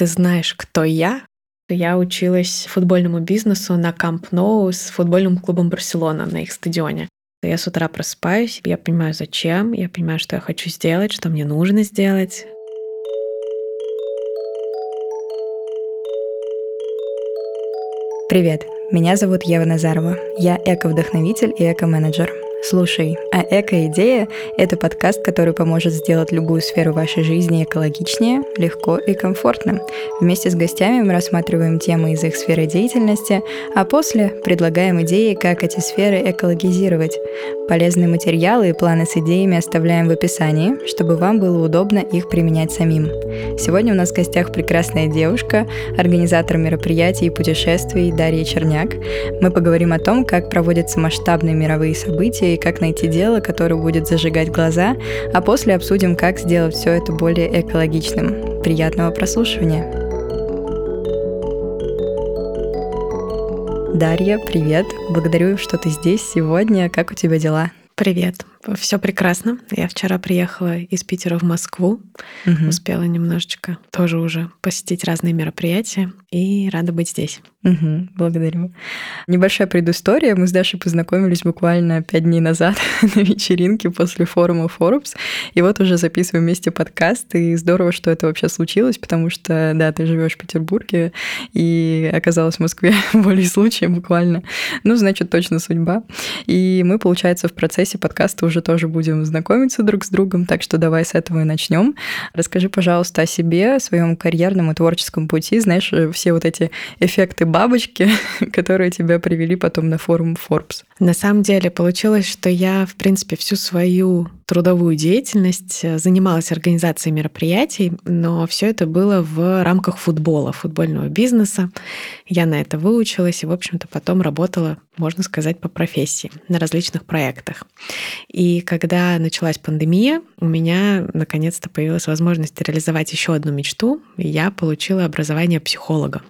ты знаешь, кто я, я училась футбольному бизнесу на Камп Ноу с футбольным клубом Барселона на их стадионе. Я с утра просыпаюсь, я понимаю, зачем, я понимаю, что я хочу сделать, что мне нужно сделать. Привет, меня зовут Ева Назарова. Я эко-вдохновитель и эко-менеджер. Слушай, а «Эко-идея» — это подкаст, который поможет сделать любую сферу вашей жизни экологичнее, легко и комфортно. Вместе с гостями мы рассматриваем темы из их сферы деятельности, а после предлагаем идеи, как эти сферы экологизировать. Полезные материалы и планы с идеями оставляем в описании, чтобы вам было удобно их применять самим. Сегодня у нас в гостях прекрасная девушка, организатор мероприятий и путешествий Дарья Черняк. Мы поговорим о том, как проводятся масштабные мировые события и как найти дело, которое будет зажигать глаза, а после обсудим, как сделать все это более экологичным. Приятного прослушивания! Дарья, привет! Благодарю, что ты здесь сегодня. Как у тебя дела? Привет. Все прекрасно. Я вчера приехала из Питера в Москву. Угу. Успела немножечко тоже уже посетить разные мероприятия и рада быть здесь. Угу, благодарю. Небольшая предыстория. Мы с Дашей познакомились буквально пять дней назад на вечеринке после форума Forbes. И вот уже записываем вместе подкаст. И здорово, что это вообще случилось, потому что, да, ты живешь в Петербурге и оказалась в Москве волей случая буквально. Ну, значит, точно судьба. И мы, получается, в процессе подкаста уже тоже будем знакомиться друг с другом, так что давай с этого и начнем. Расскажи, пожалуйста, о себе, о своем карьерном и творческом пути. Знаешь, все вот эти эффекты бабочки, которые тебя привели потом на форум Forbes. На самом деле получилось, что я, в принципе, всю свою трудовую деятельность э, занималась организацией мероприятий, но все это было в рамках футбола, футбольного бизнеса. Я на это выучилась и, в общем-то, потом работала, можно сказать, по профессии на различных проектах. И когда началась пандемия, у меня наконец-то появилась возможность реализовать еще одну мечту. Я получила образование психолога.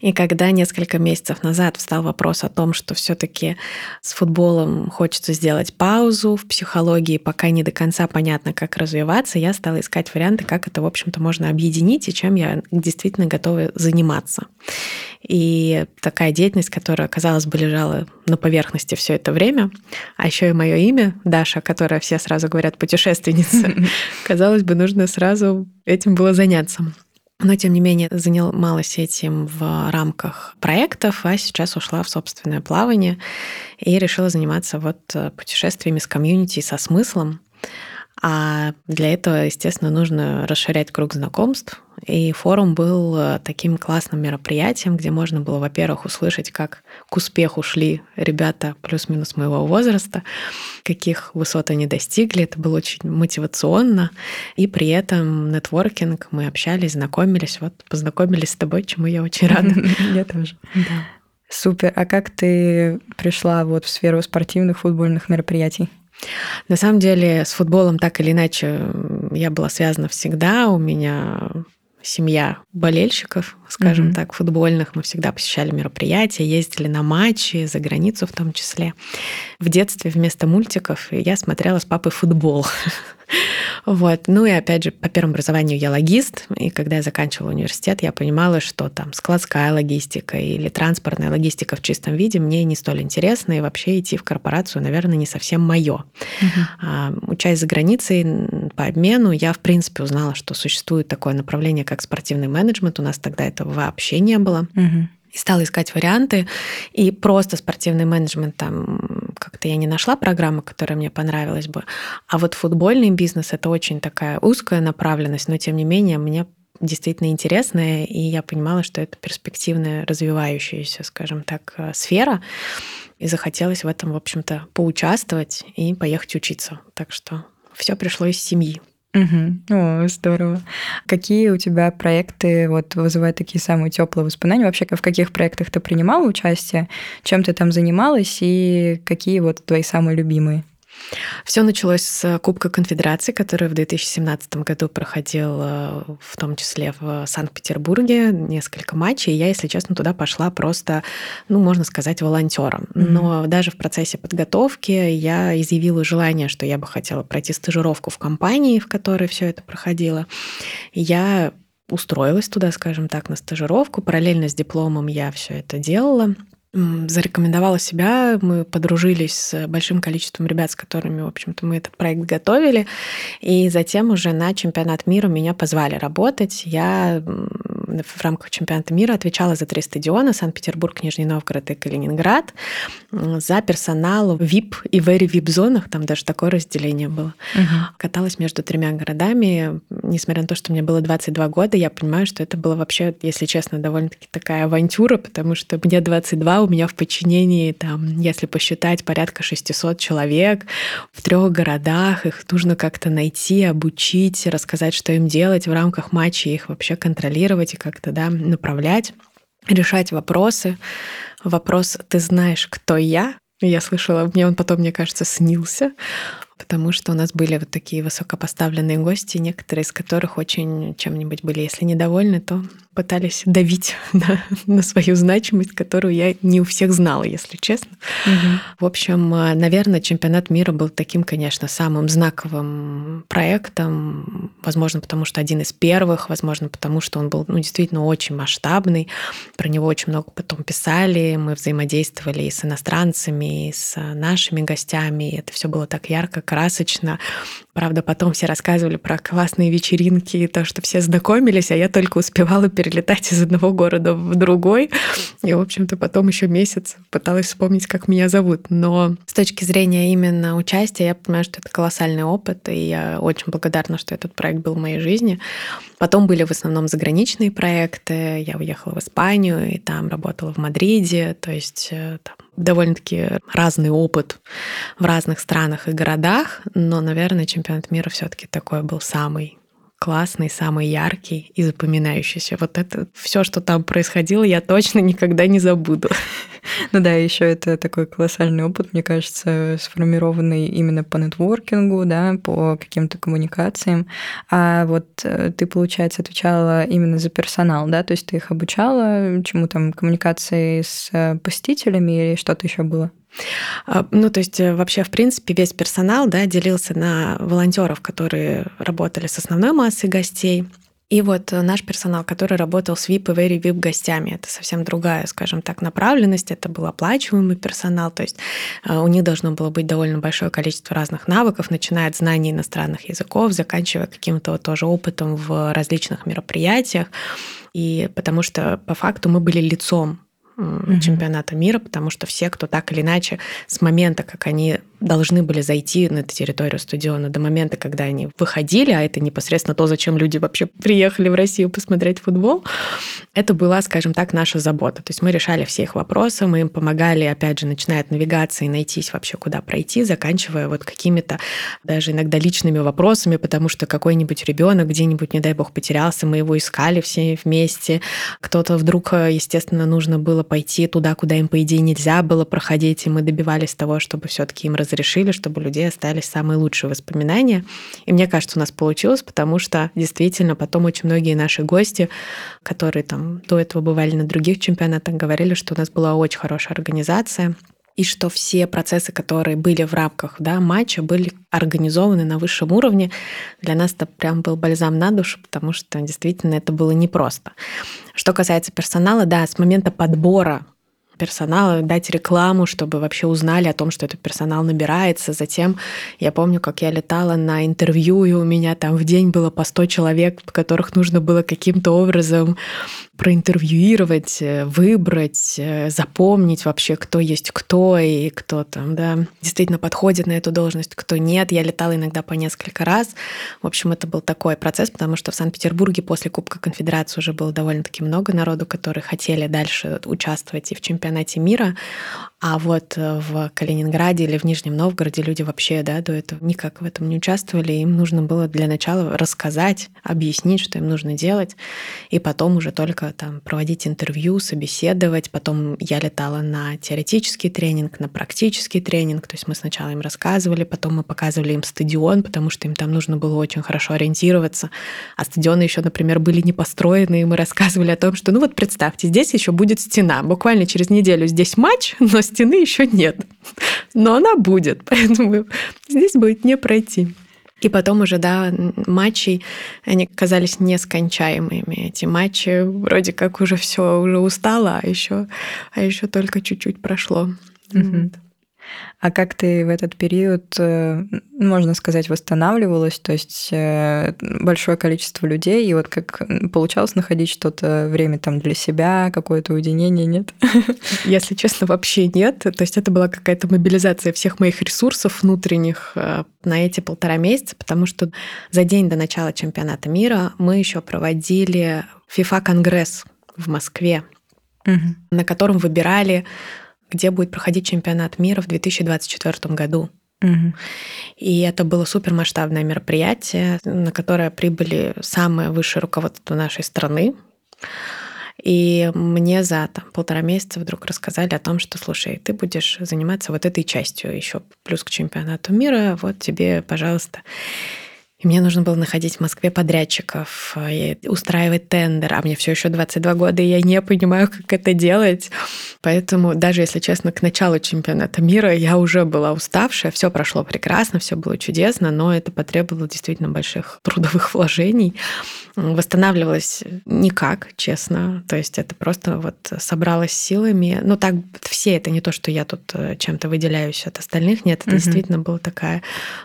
И когда несколько месяцев назад встал вопрос о том, что все-таки с футболом хочется сделать паузу в психологии, пока не до конца понятно, как развиваться, я стала искать варианты, как это, в общем-то, можно объединить и чем я действительно готова заниматься. И такая деятельность, которая, казалось бы, лежала на поверхности все это время, а еще и мое имя, Даша, которая все сразу говорят путешественница, казалось бы, нужно сразу этим было заняться но тем не менее занималась этим в рамках проектов, а сейчас ушла в собственное плавание и решила заниматься вот э, путешествиями с комьюнити со смыслом. А для этого, естественно, нужно расширять круг знакомств. И форум был э, таким классным мероприятием, где можно было, во-первых, услышать, как к успеху шли ребята плюс-минус моего возраста, каких высот они достигли. Это было очень мотивационно. И при этом нетворкинг, мы общались, знакомились. Вот познакомились с тобой, чему я очень рада. Я тоже. Да. Супер. А как ты пришла вот в сферу спортивных футбольных мероприятий? На самом деле с футболом так или иначе я была связана всегда. У меня семья болельщиков, скажем mm-hmm. так, футбольных. Мы всегда посещали мероприятия, ездили на матчи, за границу в том числе. В детстве вместо мультиков я смотрела с папой футбол. Вот. Ну и опять же, по первому образованию я логист, и когда я заканчивала университет, я понимала, что там складская логистика или транспортная логистика в чистом виде мне не столь интересна, и вообще идти в корпорацию, наверное, не совсем мое. Угу. А, учась за границей по обмену, я, в принципе, узнала, что существует такое направление, как спортивный менеджмент. У нас тогда этого вообще не было. И стала искать варианты. И просто спортивный менеджмент там как-то я не нашла программы, которая мне понравилась бы. А вот футбольный бизнес — это очень такая узкая направленность, но тем не менее мне действительно интересная, и я понимала, что это перспективная, развивающаяся, скажем так, э, сфера. И захотелось в этом, в общем-то, поучаствовать и поехать учиться. Так что все пришло из семьи. Угу. О, здорово. Какие у тебя проекты вот вызывают такие самые теплые воспоминания? Вообще, в каких проектах ты принимала участие? Чем ты там занималась и какие вот твои самые любимые? Все началось с Кубка Конфедерации, который в 2017 году проходил э, в том числе в Санкт-Петербурге, несколько матчей. Я, если честно, туда пошла просто, ну, можно сказать, волонтером. Mm-hmm. Но даже в процессе подготовки я изъявила желание, что я бы хотела пройти стажировку в компании, в которой все это проходило. Я устроилась туда, скажем так, на стажировку. Параллельно с дипломом я все это делала зарекомендовала себя, мы подружились с большим количеством ребят, с которыми, в общем-то, мы этот проект готовили, и затем уже на чемпионат мира меня позвали работать. Я в рамках чемпионата мира отвечала за три стадиона Санкт-Петербург, Нижний Новгород и Калининград за персонал в VIP и very VIP зонах, там даже такое разделение было. Угу. Каталась между тремя городами. Несмотря на то, что мне было 22 года, я понимаю, что это было вообще, если честно, довольно-таки такая авантюра, потому что мне 22, у меня в подчинении, там, если посчитать, порядка 600 человек в трех городах. Их нужно как-то найти, обучить, рассказать, что им делать в рамках матча, их вообще контролировать и как-то да, направлять, решать вопросы. Вопрос «ты знаешь, кто я?» Я слышала, мне он потом, мне кажется, снился потому что у нас были вот такие высокопоставленные гости, некоторые из которых очень чем-нибудь были, если недовольны, то пытались давить на, на свою значимость, которую я не у всех знала, если честно. Угу. В общем, наверное, чемпионат мира был таким, конечно, самым знаковым проектом, возможно, потому что один из первых, возможно, потому что он был ну, действительно очень масштабный. Про него очень много потом писали, мы взаимодействовали и с иностранцами, и с нашими гостями, и это все было так ярко, красочно. Правда, потом все рассказывали про классные вечеринки и то, что все знакомились, а я только успевала перелетать из одного города в другой. И, в общем-то, потом еще месяц пыталась вспомнить, как меня зовут. Но с точки зрения именно участия, я понимаю, что это колоссальный опыт, и я очень благодарна, что этот проект был в моей жизни. Потом были в основном заграничные проекты. Я уехала в Испанию, и там работала в Мадриде. То есть э, там довольно-таки разный опыт в разных странах и городах, но, наверное, чемпионат мира все-таки такой был самый классный, самый яркий и запоминающийся. Вот это все, что там происходило, я точно никогда не забуду. Ну да, еще это такой колоссальный опыт, мне кажется, сформированный именно по нетворкингу, да, по каким-то коммуникациям. А вот э, ты, получается, отвечала именно за персонал, да, то есть ты их обучала чему там, коммуникации с э, посетителями или что-то еще было? А, ну, то есть э, вообще, в принципе, весь персонал да, делился на волонтеров, которые работали с основной массой гостей, и вот наш персонал, который работал с VIP и Very VIP гостями, это совсем другая, скажем так, направленность, это был оплачиваемый персонал, то есть э, у них должно было быть довольно большое количество разных навыков, начиная от знаний иностранных языков, заканчивая каким-то тоже опытом в различных мероприятиях. И потому что по факту мы были лицом чемпионата мира, потому что все, кто так или иначе с момента, как они должны были зайти на эту территорию стадиона до момента, когда они выходили, а это непосредственно то, зачем люди вообще приехали в Россию посмотреть футбол, это была, скажем так, наша забота. То есть мы решали все их вопросы, мы им помогали, опять же, начиная от навигации, найтись вообще, куда пройти, заканчивая вот какими-то даже иногда личными вопросами, потому что какой-нибудь ребенок где-нибудь, не дай бог, потерялся, мы его искали все вместе. Кто-то вдруг, естественно, нужно было пойти туда, куда им, по идее, нельзя было проходить, и мы добивались того, чтобы все-таки им разрешить разрешили, чтобы у людей остались самые лучшие воспоминания. И мне кажется, у нас получилось, потому что действительно потом очень многие наши гости, которые там до этого бывали на других чемпионатах, говорили, что у нас была очень хорошая организация, и что все процессы, которые были в рамках да, матча, были организованы на высшем уровне. Для нас это прям был бальзам на душу, потому что действительно это было непросто. Что касается персонала, да, с момента подбора персонала, дать рекламу, чтобы вообще узнали о том, что этот персонал набирается. Затем я помню, как я летала на интервью, и у меня там в день было по 100 человек, которых нужно было каким-то образом проинтервьюировать, э, выбрать, э, запомнить вообще, кто есть кто и кто там, да, действительно подходит на эту должность, кто нет. Я летала иногда по несколько раз. В общем, это был такой процесс, потому что в Санкт-Петербурге после Кубка Конфедерации уже было довольно-таки много народу, которые хотели дальше участвовать и в чемпионате мира. А вот э, в Калининграде или в Нижнем Новгороде люди вообще да, до этого никак в этом не участвовали. Им нужно было для начала рассказать, объяснить, что им нужно делать, и потом уже только там проводить интервью, собеседовать. Потом я летала на теоретический тренинг, на практический тренинг. То есть мы сначала им рассказывали, потом мы показывали им стадион, потому что им там нужно было очень хорошо ориентироваться. А стадионы еще, например, были не построены, и мы рассказывали о том, что ну вот представьте, здесь еще будет стена. Буквально через неделю здесь матч, но стены еще нет. Но она будет, поэтому здесь будет не пройти. И потом уже, да, матчи, они казались нескончаемыми. Эти матчи вроде как уже все уже устало, а еще, а еще только чуть-чуть прошло. Угу. Вот. А как ты в этот период, э, можно сказать, восстанавливалась? То есть э, большое количество людей, и вот как получалось находить что-то, время там для себя, какое-то уединение, нет? Если честно, вообще нет. То есть это была какая-то мобилизация всех моих ресурсов внутренних э, на эти полтора месяца, потому что за день до начала чемпионата мира мы еще проводили FIFA-конгресс в Москве, угу. на котором выбирали где будет проходить чемпионат мира в 2024 году. Угу. И это было супермасштабное мероприятие, на которое прибыли самое высшее руководство нашей страны. И мне за там, полтора месяца вдруг рассказали о том, что, слушай, ты будешь заниматься вот этой частью еще плюс к чемпионату мира, вот тебе, пожалуйста. И мне нужно было находить в Москве подрядчиков, э, устраивать тендер, а мне все еще 22 года, и я не понимаю, как это делать. Поэтому даже, если честно, к началу чемпионата мира я уже была уставшая, все прошло прекрасно, все было чудесно, но это потребовало действительно больших трудовых вложений. Восстанавливалась никак, честно. То есть это просто вот собралась силами. Ну так все, это не то, что я тут э, чем-то выделяюсь от остальных, нет, это угу. действительно была такая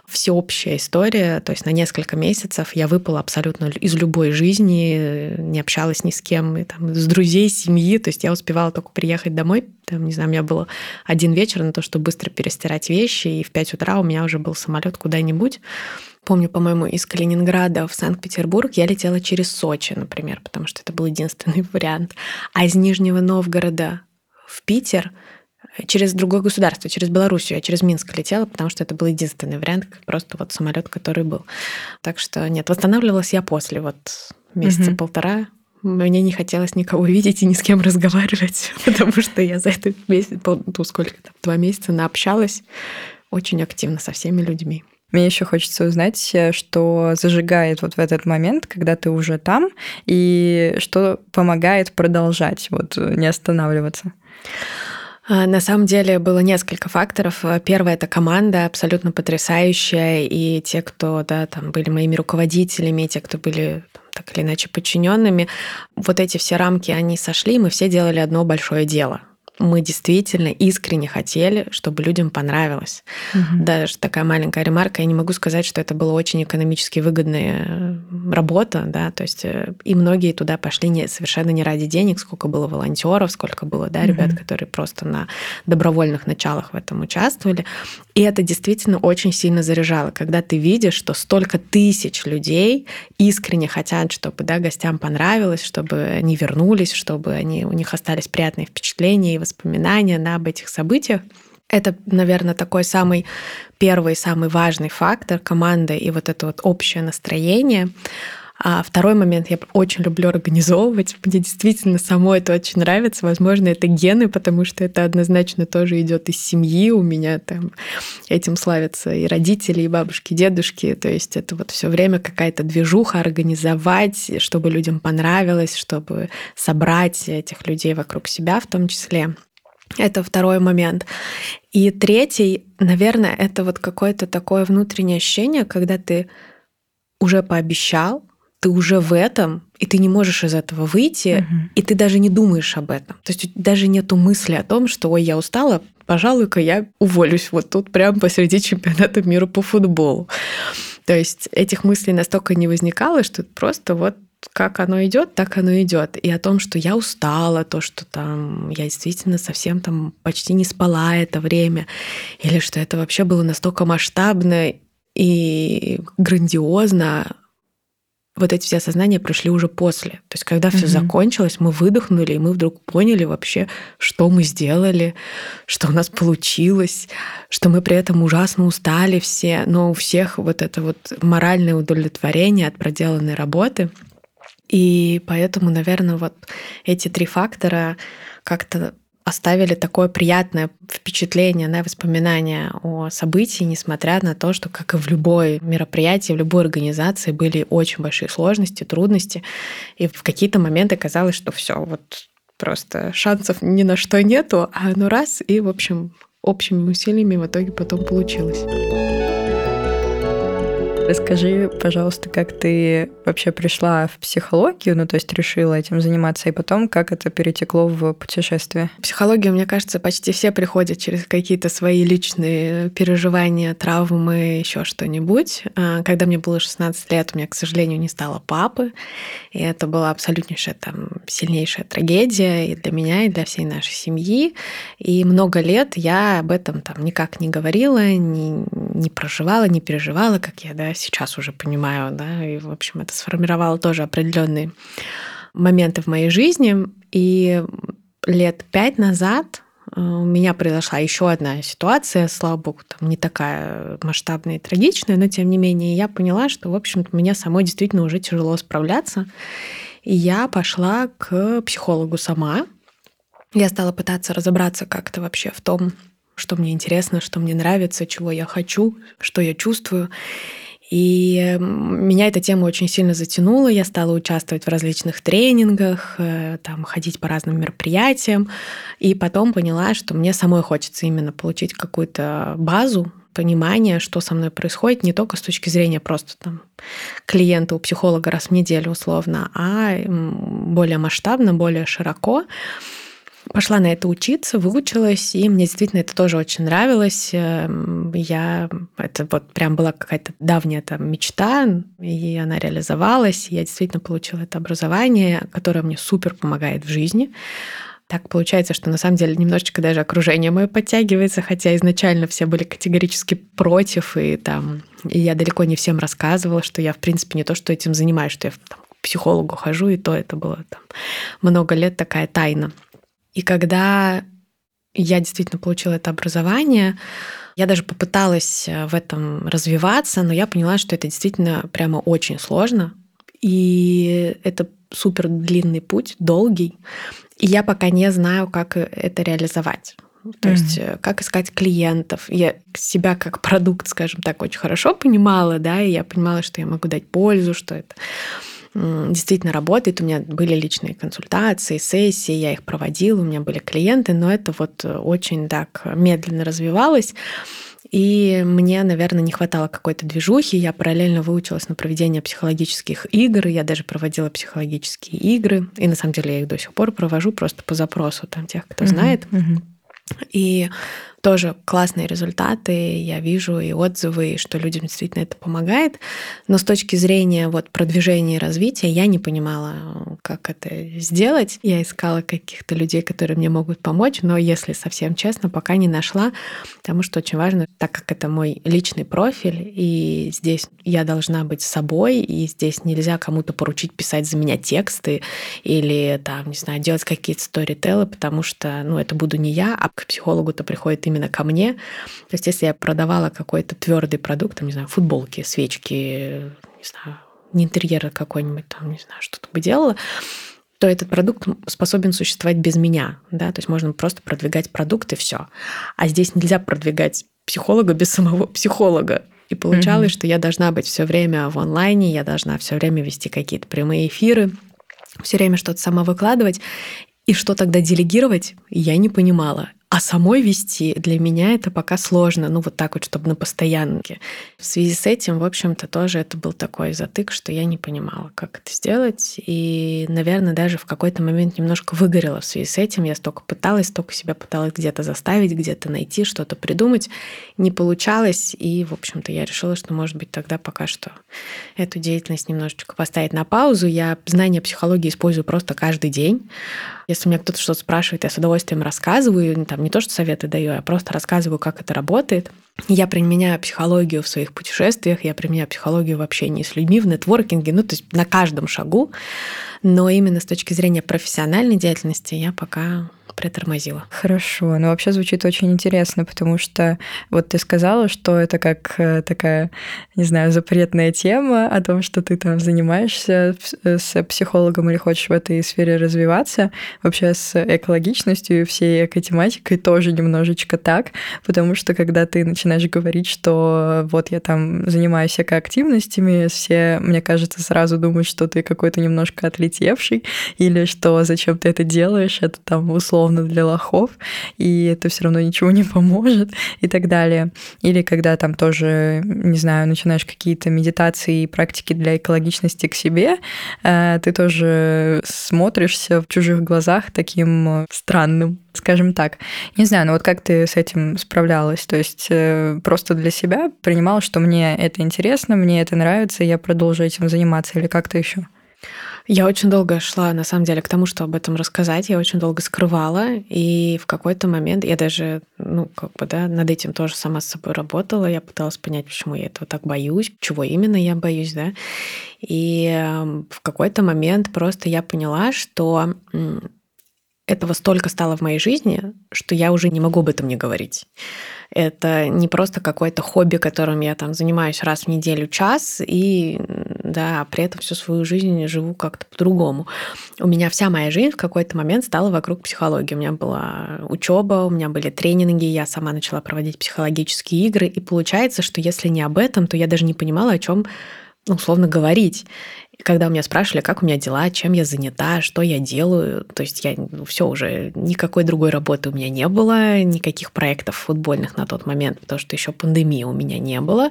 всеобщая история. То есть на несколько месяцев я выпала абсолютно из любой жизни, не общалась ни с кем, и, там, с друзей, семьи. То есть я успевала только приехать домой. Там, не знаю, у меня было один вечер на то, чтобы быстро перестирать вещи, и в 5 утра у меня уже был самолет куда-нибудь. Помню, по-моему, из Калининграда в Санкт-Петербург я летела через Сочи, например, потому что это был единственный вариант. А из Нижнего Новгорода в Питер через другое государство, через Белоруссию, я через Минск летела, потому что это был единственный вариант, просто вот самолет, который был. Так что нет, восстанавливалась я после вот месяца угу. полтора. Мне не хотелось никого видеть и ни с кем разговаривать, потому что я за этот месяц, ну, сколько там, два месяца наобщалась очень активно со всеми людьми. Мне еще хочется узнать, э, что зажигает вот в этот момент, когда ты уже там, и что помогает продолжать, вот не останавливаться. А, на самом деле было несколько факторов. Первое это команда абсолютно потрясающая, и те, кто да, там были моими руководителями, и те, кто были так или иначе подчиненными, вот эти все рамки, они сошли, мы все делали одно большое дело мы действительно искренне хотели, чтобы людям понравилось. Угу. Даже такая маленькая ремарка, я не могу сказать, что это была очень экономически выгодная э, работа, да, то есть э, и многие туда пошли не, совершенно не ради денег, сколько было волонтеров, сколько было, да, ребят, угу. которые просто на добровольных началах в этом участвовали. И это действительно очень сильно заряжало, когда ты видишь, что столько тысяч людей искренне хотят, чтобы да, гостям понравилось, чтобы они вернулись, чтобы они, у них остались приятные впечатления и воспоминания да, об этих событиях. Это, наверное, такой самый первый, самый важный фактор команды и вот это вот общее настроение. А второй момент, я очень люблю организовывать. Мне действительно самой это очень нравится. Возможно, это гены, потому что это однозначно тоже идет из семьи. У меня там этим славятся и родители, и бабушки, и дедушки. То есть это вот все время какая-то движуха организовать, чтобы людям понравилось, чтобы собрать этих людей вокруг себя в том числе. Это второй момент. И третий, наверное, это вот какое-то такое внутреннее ощущение, когда ты уже пообещал, ты уже в этом, и ты не можешь из этого выйти, угу. и ты даже не думаешь об этом. То есть даже нету мысли о том, что ой, я устала, пожалуй-ка я уволюсь вот тут прямо посреди чемпионата мира по футболу. То есть этих мыслей настолько не возникало, что просто вот как оно идет, так оно идет. И о том, что я устала, то, что там я действительно совсем там почти не спала это время, или что это вообще было настолько масштабно и грандиозно, вот эти все осознания пришли уже после. То есть, когда все закончилось, мы выдохнули, и мы вдруг поняли вообще, что мы сделали, что у нас получилось, что мы при этом ужасно устали все, но у всех вот это вот моральное удовлетворение от проделанной работы. И поэтому, наверное, вот эти три фактора как-то оставили такое приятное впечатление, да, воспоминания о событии, несмотря на то, что, как и в любой мероприятии, в любой организации были очень большие сложности, трудности. И в какие-то моменты казалось, что все, вот просто шансов ни на что нету, а ну раз, и, в общем, общими усилиями в итоге потом получилось. Расскажи, пожалуйста, как ты вообще пришла в психологию, ну то есть решила этим заниматься, и потом как это перетекло в путешествие? Психологию, мне кажется, почти все приходят через какие-то свои личные переживания, травмы, еще что-нибудь. А, когда мне было 16 лет, у меня, к сожалению, не стало папы, и это была абсолютнейшая там сильнейшая трагедия и для меня, и для всей нашей семьи. И много лет я об этом там никак не говорила, не, не проживала, не переживала, как я да, сейчас уже понимаю, да, и, в общем, это сформировало тоже определенные моменты в моей жизни. И лет пять назад э, у меня произошла еще одна ситуация, слава богу, там не такая масштабная и трагичная, но тем не менее я поняла, что, в общем-то, мне самой действительно уже тяжело справляться. И я пошла к психологу сама. Я стала пытаться разобраться как-то вообще в том, что мне интересно, что мне нравится, чего я хочу, что я чувствую. И меня эта тема очень сильно затянула. Я стала участвовать в различных тренингах, э, там, ходить по разным мероприятиям. И потом поняла, что мне самой хочется именно получить какую-то базу, понимание, что со мной происходит, не только с точки зрения просто там клиента у психолога раз в неделю условно, а более масштабно, более широко пошла на это учиться, выучилась, и мне действительно это тоже очень нравилось. Эм, я, это вот прям была какая-то давняя там мечта, и она реализовалась. Я действительно получила это образование, которое мне супер помогает в жизни. Так получается, что на самом деле немножечко даже окружение мое подтягивается, хотя изначально все были категорически против, и там и я далеко не всем рассказывала, что я, в принципе, не то, что этим занимаюсь, что я там, к психологу хожу, и то это было там много лет такая тайна. И когда я действительно получила это образование, я даже попыталась э, в этом развиваться, но я поняла, что это действительно прямо очень сложно. И это супер длинный путь, долгий. И я пока не знаю, как это реализовать. То mm-hmm. есть э, как искать клиентов. Я себя как продукт, скажем так, очень хорошо понимала, да, и я понимала, что я могу дать пользу, что это действительно работает. У меня были личные консультации, сессии, я их проводила, у меня были клиенты, но это вот очень так медленно развивалось. И мне, наверное, не хватало какой-то движухи. Я параллельно выучилась на проведение психологических игр. Я даже проводила психологические игры. И на самом деле я их до сих пор провожу просто по запросу там тех, кто uh-huh, знает. Uh-huh. И тоже классные результаты, я вижу и отзывы, что людям действительно это помогает. Но с точки зрения вот продвижения и развития я не понимала, как это сделать. Я искала каких-то людей, которые мне могут помочь, но если совсем честно, пока не нашла, потому что очень важно, так как это мой личный профиль, и здесь я должна быть собой, и здесь нельзя кому-то поручить писать за меня тексты или там, не знаю, делать какие-то сторителлы, потому что, ну, это буду не я, а к психологу-то приходит именно ко мне. То есть если я продавала какой-то твердый продукт, там, не знаю, футболки, свечки, не знаю, не интерьер какой-нибудь, там, не знаю, что-то бы делала, то этот продукт способен существовать без меня, да, то есть можно просто продвигать продукт и все. А здесь нельзя продвигать психолога без самого психолога. И получалось, mm-hmm. что я должна быть все время в онлайне, я должна все время вести какие-то прямые эфиры, все время что-то сама выкладывать. И что тогда делегировать, я не понимала. А самой вести для меня это пока сложно, ну вот так вот, чтобы на постоянке. В связи с этим, в общем-то, тоже это был такой затык, что я не понимала, как это сделать. И, наверное, даже в какой-то момент немножко выгорела в связи с этим. Я столько пыталась, столько себя пыталась где-то заставить, где-то найти, что-то придумать. Не получалось. И, в общем-то, я решила, что, может быть, тогда пока что эту деятельность немножечко поставить на паузу. Я знания психологии использую просто каждый день. Если меня кто-то что-то спрашивает, я с удовольствием рассказываю, там не то, что советы даю, я просто рассказываю, как это работает. Я применяю психологию в своих путешествиях, я применяю психологию в общении с людьми, в нетворкинге, ну, то есть на каждом шагу. Но именно с точки зрения профессиональной деятельности я пока притормозила. Хорошо, ну вообще звучит очень интересно, потому что вот ты сказала, что это как э, такая, не знаю, запретная тема о том, что ты там занимаешься с психологом или хочешь в этой сфере развиваться. Вообще с экологичностью и всей экотематикой тоже немножечко так, потому что когда ты начинаешь говорить, что вот я там занимаюсь экоактивностями, все, мне кажется, сразу думают, что ты какой-то немножко отлетевший или что зачем ты это делаешь, это там условно условно для лохов, и это все равно ничего не поможет и так далее. Или когда там тоже, не знаю, начинаешь какие-то медитации и практики для экологичности к себе, э, ты тоже смотришься в чужих глазах таким странным, скажем так. Не знаю, ну вот как ты с этим справлялась? То есть э, просто для себя принимала, что мне это интересно, мне это нравится, я продолжу этим заниматься, или как-то еще? Я очень долго шла, на самом деле, к тому, что об этом рассказать. Я очень долго скрывала, и в какой-то момент я даже, ну, как бы, да, над этим тоже сама с собой работала. Я пыталась понять, почему я этого так боюсь, чего именно я боюсь, да. И эм, в какой-то момент просто я поняла, что этого столько стало в моей жизни, что я уже не могу об этом не говорить. Это не просто какое-то хобби, которым я там занимаюсь раз в неделю час, и да, при этом всю свою жизнь живу как-то по-другому. У меня вся моя жизнь в какой-то момент стала вокруг психологии. У меня была учеба, у меня были тренинги, я сама начала проводить психологические игры, и получается, что если не об этом, то я даже не понимала, о чем ну, условно говорить. Когда у меня спрашивали, как у меня дела, чем я занята, что я делаю, то есть я, ну, все уже, никакой другой работы у меня не было, никаких проектов футбольных на тот момент, потому что еще пандемии у меня не было.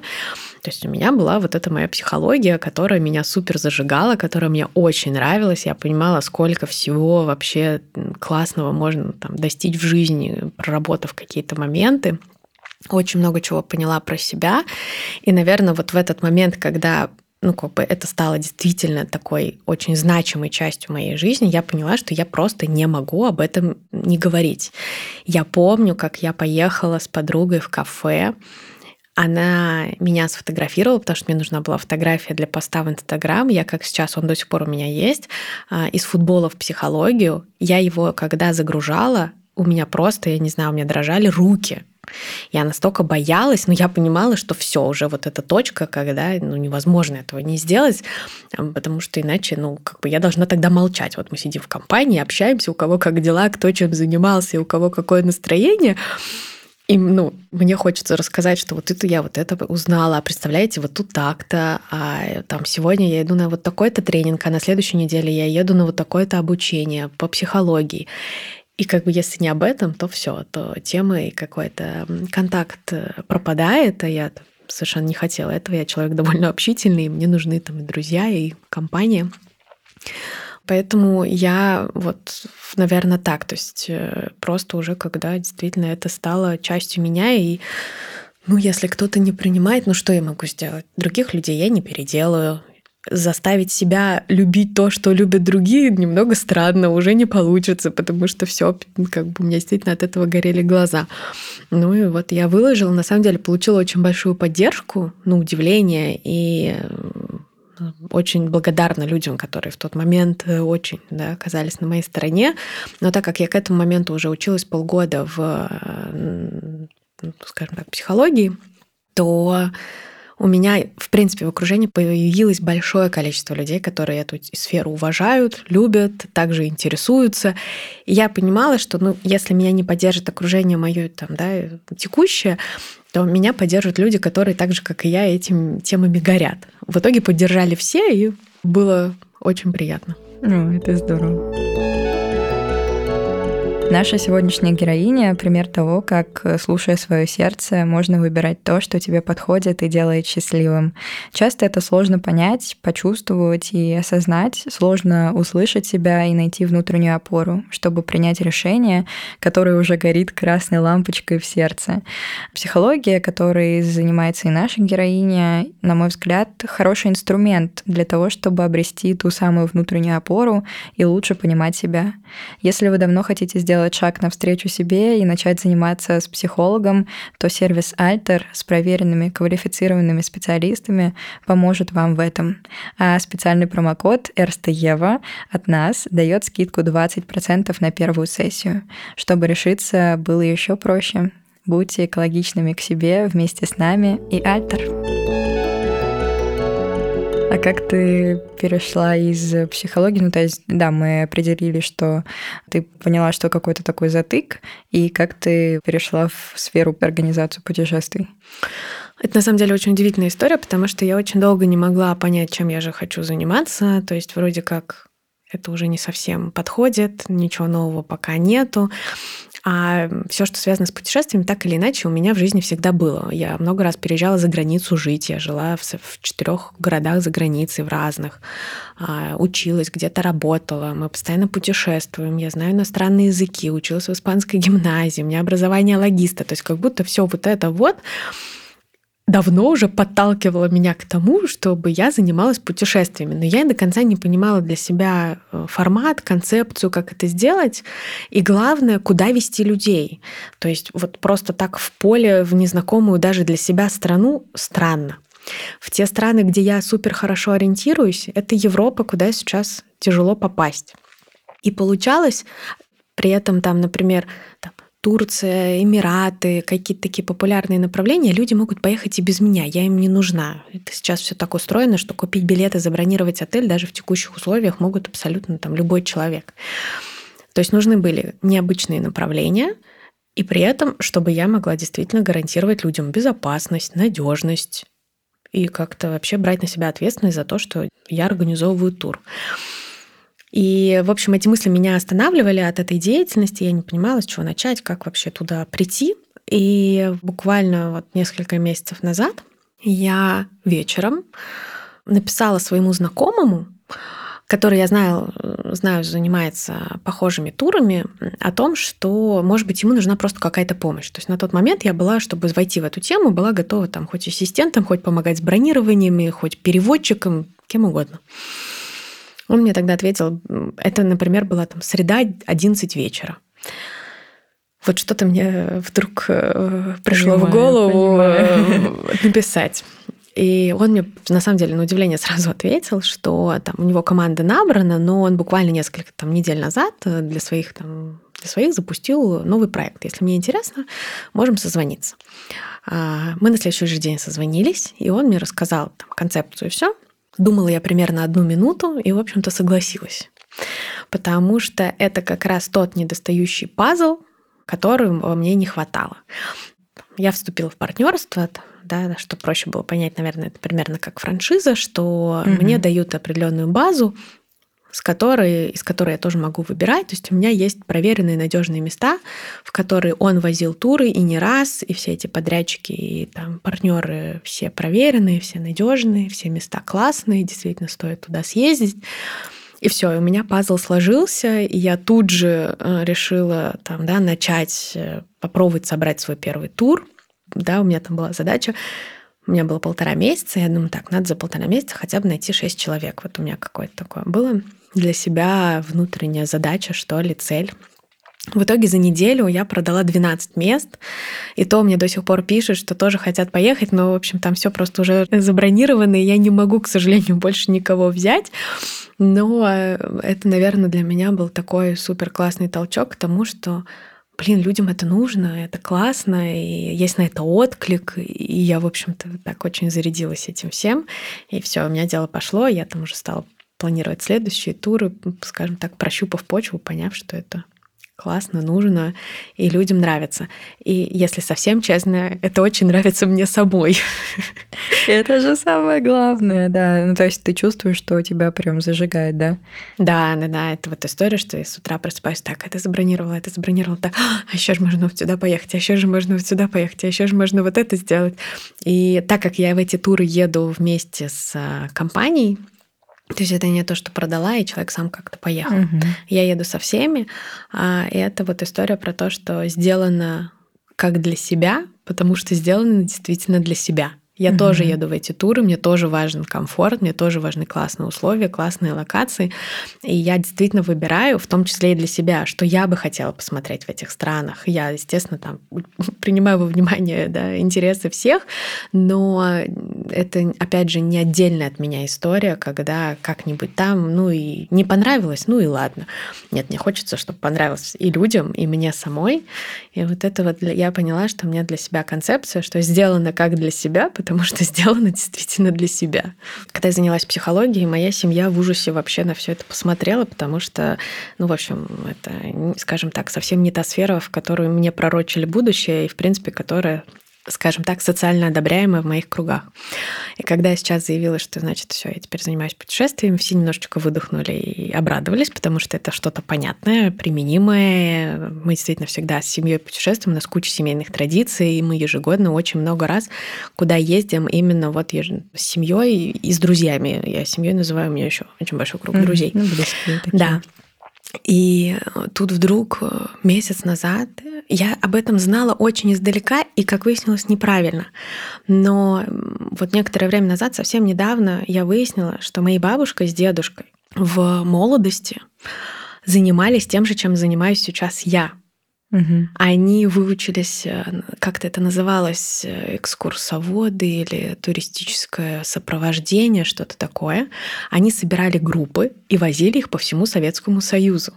То есть у меня была вот эта моя психология, которая меня супер зажигала, которая мне очень нравилась. Я понимала, сколько всего вообще классного можно там достичь в жизни, проработав какие-то моменты очень много чего поняла про себя. И, наверное, вот в этот момент, когда ну, как бы это стало действительно такой очень значимой частью моей жизни, я поняла, что я просто не могу об этом не говорить. Я помню, как я поехала с подругой в кафе, она меня сфотографировала, потому что мне нужна была фотография для поста в Инстаграм. Я, как сейчас, он до сих пор у меня есть, а, из футбола в психологию. Я его, когда загружала, у меня просто, я не знаю, у меня дрожали руки. Я настолько боялась, но я понимала, что все уже вот эта точка, когда ну, невозможно этого не сделать, потому что иначе, ну, как бы я должна тогда молчать. Вот мы сидим в компании, общаемся, у кого как дела, кто чем занимался, у кого какое настроение. И, ну, мне хочется рассказать, что вот это я вот это узнала, а представляете, вот тут так-то, а там сегодня я иду на вот такой-то тренинг, а на следующей неделе я еду на вот такое-то обучение по психологии. И как бы если не об этом, то все, то тема и какой-то контакт э, пропадает, а я совершенно не хотела этого. Я человек довольно общительный, и мне нужны там и друзья, и компания. Поэтому я вот, наверное, так, то есть э, просто уже когда действительно это стало частью меня, и ну, если кто-то не принимает, ну что я могу сделать? Других людей я не переделаю, заставить себя любить то, что любят другие, немного странно, уже не получится, потому что все, как бы у меня действительно от этого горели глаза. Ну и вот я выложила, на самом деле получила очень большую поддержку, ну, удивление и очень благодарна людям, которые в тот момент э, очень да, оказались на моей стороне. Но так как я к этому моменту уже училась полгода в, э, ну, скажем так, психологии, то у меня, в принципе, в окружении появилось большое количество людей, которые эту сферу уважают, любят, также интересуются. И я понимала, что ну, если меня не поддержит окружение мое там, да, текущее, то меня поддержат люди, которые так же, как и я, этими темами горят. В итоге поддержали все, и было очень приятно. Ну, это здорово. Наша сегодняшняя героиня — пример того, как, слушая свое сердце, можно выбирать то, что тебе подходит и делает счастливым. Часто это сложно понять, почувствовать и осознать, сложно услышать себя и найти внутреннюю опору, чтобы принять решение, которое уже горит красной лампочкой в сердце. Психология, которой занимается и наша героиня, на мой взгляд, хороший инструмент для того, чтобы обрести ту самую внутреннюю опору и лучше понимать себя. Если вы давно хотите сделать сделать шаг навстречу себе и начать заниматься с психологом, то сервис Alter с проверенными квалифицированными специалистами поможет вам в этом. А специальный промокод РСТЕВА от нас дает скидку 20% на первую сессию. Чтобы решиться было еще проще. Будьте экологичными к себе вместе с нами и Альтер. А как ты перешла из психологии? Ну, то есть, да, мы определили, что ты поняла, что какой-то такой затык, и как ты перешла в сферу организации путешествий? Это на самом деле очень удивительная история, потому что я очень долго не могла понять, чем я же хочу заниматься. То есть вроде как это уже не совсем подходит, ничего нового пока нету. А все, что связано с путешествиями, так или иначе у меня в жизни всегда было. Я много раз переезжала за границу жить. Я жила в, в четырех городах за границей, в разных. А, училась, где-то работала. Мы постоянно путешествуем. Я знаю иностранные языки, училась в испанской гимназии. У меня образование логиста. То есть как будто все вот это вот давно уже подталкивала меня к тому, чтобы я занималась путешествиями. Но я до конца не понимала для себя э, формат, концепцию, как это сделать. И главное, куда вести людей. То есть вот просто так в поле, в незнакомую даже для себя страну странно. В те страны, где я супер хорошо ориентируюсь, это Европа, куда сейчас тяжело попасть. И получалось при этом там, например, там, Турция, Эмираты, какие-то такие популярные направления, люди могут поехать и без меня, я им не нужна. Это сейчас все так устроено, что купить билеты, забронировать отель даже в текущих условиях могут абсолютно там любой человек. То есть нужны были необычные направления, и при этом, чтобы я могла действительно гарантировать людям безопасность, надежность и как-то вообще брать на себя ответственность за то, что я организовываю тур. И, в общем, эти мысли меня останавливали от этой деятельности. Я не понимала, с чего начать, как вообще туда прийти. И буквально вот несколько месяцев назад я вечером написала своему знакомому, который, я знаю, знаю, занимается похожими турами, о том, что, может быть, ему нужна просто какая-то помощь. То есть на тот момент я была, чтобы войти в эту тему, была готова там хоть ассистентом, хоть помогать с бронированиями, хоть переводчиком, кем угодно. Он мне тогда ответил, это, например, была там среда 11 вечера. Вот что-то мне вдруг э, пришло понимаю, в голову понимаю. Э, написать. И он мне, на самом деле, на удивление сразу ответил, что там у него команда набрана, но он буквально несколько там, недель назад э, для своих, там, для своих запустил новый проект. Если мне интересно, можем созвониться. А, мы на следующий же день созвонились, и он мне рассказал там, концепцию и все. Думала я примерно одну минуту и, в общем-то, согласилась. Потому что это как раз тот недостающий пазл, который мне не хватало. Я вступила в партнерство, да, что проще было понять, наверное, это примерно как франшиза, что угу. мне дают определенную базу, с которой, из которой я тоже могу выбирать. То есть у меня есть проверенные надежные места, в которые он возил туры и не раз, и все эти подрядчики и там партнеры все проверенные, все надежные, все места классные, действительно стоит туда съездить. И все, у меня пазл сложился, и я тут же э, решила там, да, начать э, попробовать собрать свой первый тур. Да, у меня там была задача у меня было полтора месяца, я думаю, так, надо за полтора месяца хотя бы найти шесть человек. Вот у меня какое-то такое было для себя внутренняя задача, что ли, цель. В итоге за неделю я продала 12 мест, и то мне до сих пор пишут, что тоже хотят поехать, но, в общем, там все просто уже забронировано, и я не могу, к сожалению, больше никого взять. Но э, это, наверное, для меня был такой супер классный толчок к тому, что блин, людям это нужно, это классно, и есть на это отклик, и я, в общем-то, так очень зарядилась этим всем, и все, у меня дело пошло, я там уже стала планировать следующие туры, скажем так, прощупав почву, поняв, что это классно, нужно, и людям нравится. И если совсем честно, это очень нравится мне самой. Это же самое главное, да. Ну, то есть ты чувствуешь, что тебя прям зажигает, да? Да, да, да. Это вот история, что я с утра просыпаюсь, так, это забронировала, это забронировала, так, а еще же можно вот сюда поехать, а еще же можно вот сюда поехать, а еще же можно вот это сделать. И так как я в эти туры еду вместе с а, компанией, то есть это не то, что продала, и человек сам как-то поехал. Угу. Я еду со всеми, а, это вот история про то, что сделано как для себя, потому что сделано действительно для себя. Я mm тоже еду в эти туры, мне тоже важен комфорт, мне тоже важны классные условия, классные локации. И я действительно выбираю, в том числе и для себя, что я бы хотела посмотреть в этих странах. Я, естественно, там принимаю во внимание да, интересы всех, но это, опять же, не отдельная от меня история, когда как-нибудь там, ну и не понравилось, ну и ладно. Нет, мне хочется, чтобы понравилось и людям, и мне самой. И вот это вот я поняла, что у меня для себя концепция, что сделано как для себя, потому что сделано действительно для себя. Когда я занялась психологией, моя семья в ужасе вообще на все это посмотрела, потому что, ну, в общем, это, скажем так, совсем не та сфера, в которую мне пророчили будущее, и, в принципе, которая скажем так, социально одобряемая в моих кругах. И когда я сейчас заявила, что, значит, все, я теперь занимаюсь путешествиями, все немножечко выдохнули и обрадовались, потому что это что-то понятное, применимое. Мы действительно всегда с семьей путешествуем, у нас куча семейных традиций, и мы ежегодно очень много раз куда ездим именно вот с семьей и с друзьями. Я семьей называю, у меня еще очень большой круг друзей. Ну, близкие такие. Да. И тут вдруг э, месяц назад я об этом знала очень издалека и, как выяснилось, неправильно. Но вот некоторое время назад, совсем недавно, я выяснила, что мои бабушка с дедушкой в молодости занимались тем же, чем занимаюсь сейчас я. Угу. Они выучились, э, как-то это называлось, э, экскурсоводы или туристическое сопровождение, что-то такое. Они собирали группы и возили их по всему Советскому Союзу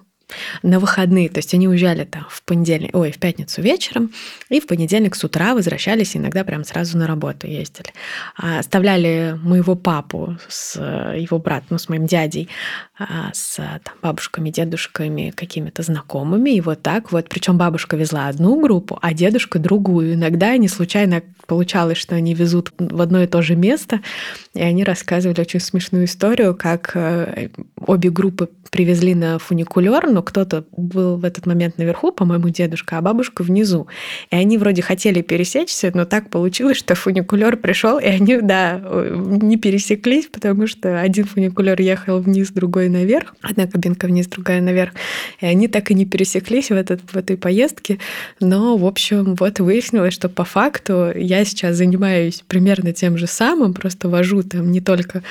на выходные. То есть они уезжали там в понедельник, ой, в пятницу вечером, и в понедельник с утра возвращались, иногда прям сразу на работу ездили. А оставляли моего папу с его братом, ну, с моим дядей, а, с там, бабушками, дедушками, какими-то знакомыми. И вот так вот. Причем бабушка везла одну группу, а дедушка другую. Иногда они случайно получалось, что они везут в одно и то же место, и они рассказывали очень смешную историю, как э, обе группы привезли на фуникулер, но кто-то был в этот момент наверху, по-моему, дедушка, а бабушка внизу. И они вроде хотели пересечься, но так получилось, что фуникулер пришел, и они, да, не пересеклись, потому что один фуникулер ехал вниз, другой наверх, одна кабинка вниз, другая наверх. И они так и не пересеклись в, этот, в этой поездке. Но, в общем, вот выяснилось, что по факту я сейчас занимаюсь примерно тем же самым, просто вожу там не только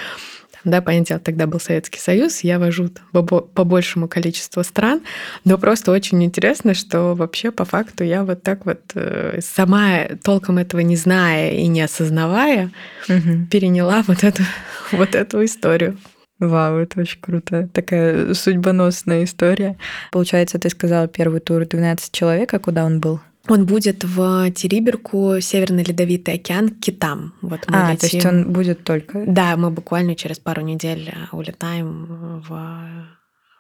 да, понятие, тогда был Советский Союз, я вожу по большему количеству стран, но просто очень интересно, что вообще по факту я вот так вот э, сама толком этого не зная и не осознавая, угу. переняла вот эту, вот эту историю. Вау, это очень круто. Такая судьбоносная история. Получается, ты сказала первый тур 12 человек, а куда он был? Он будет в Териберку, Северный Ледовитый океан, к китам. Вот мы а, летим. то есть он будет только... Да, мы буквально через пару недель э, улетаем в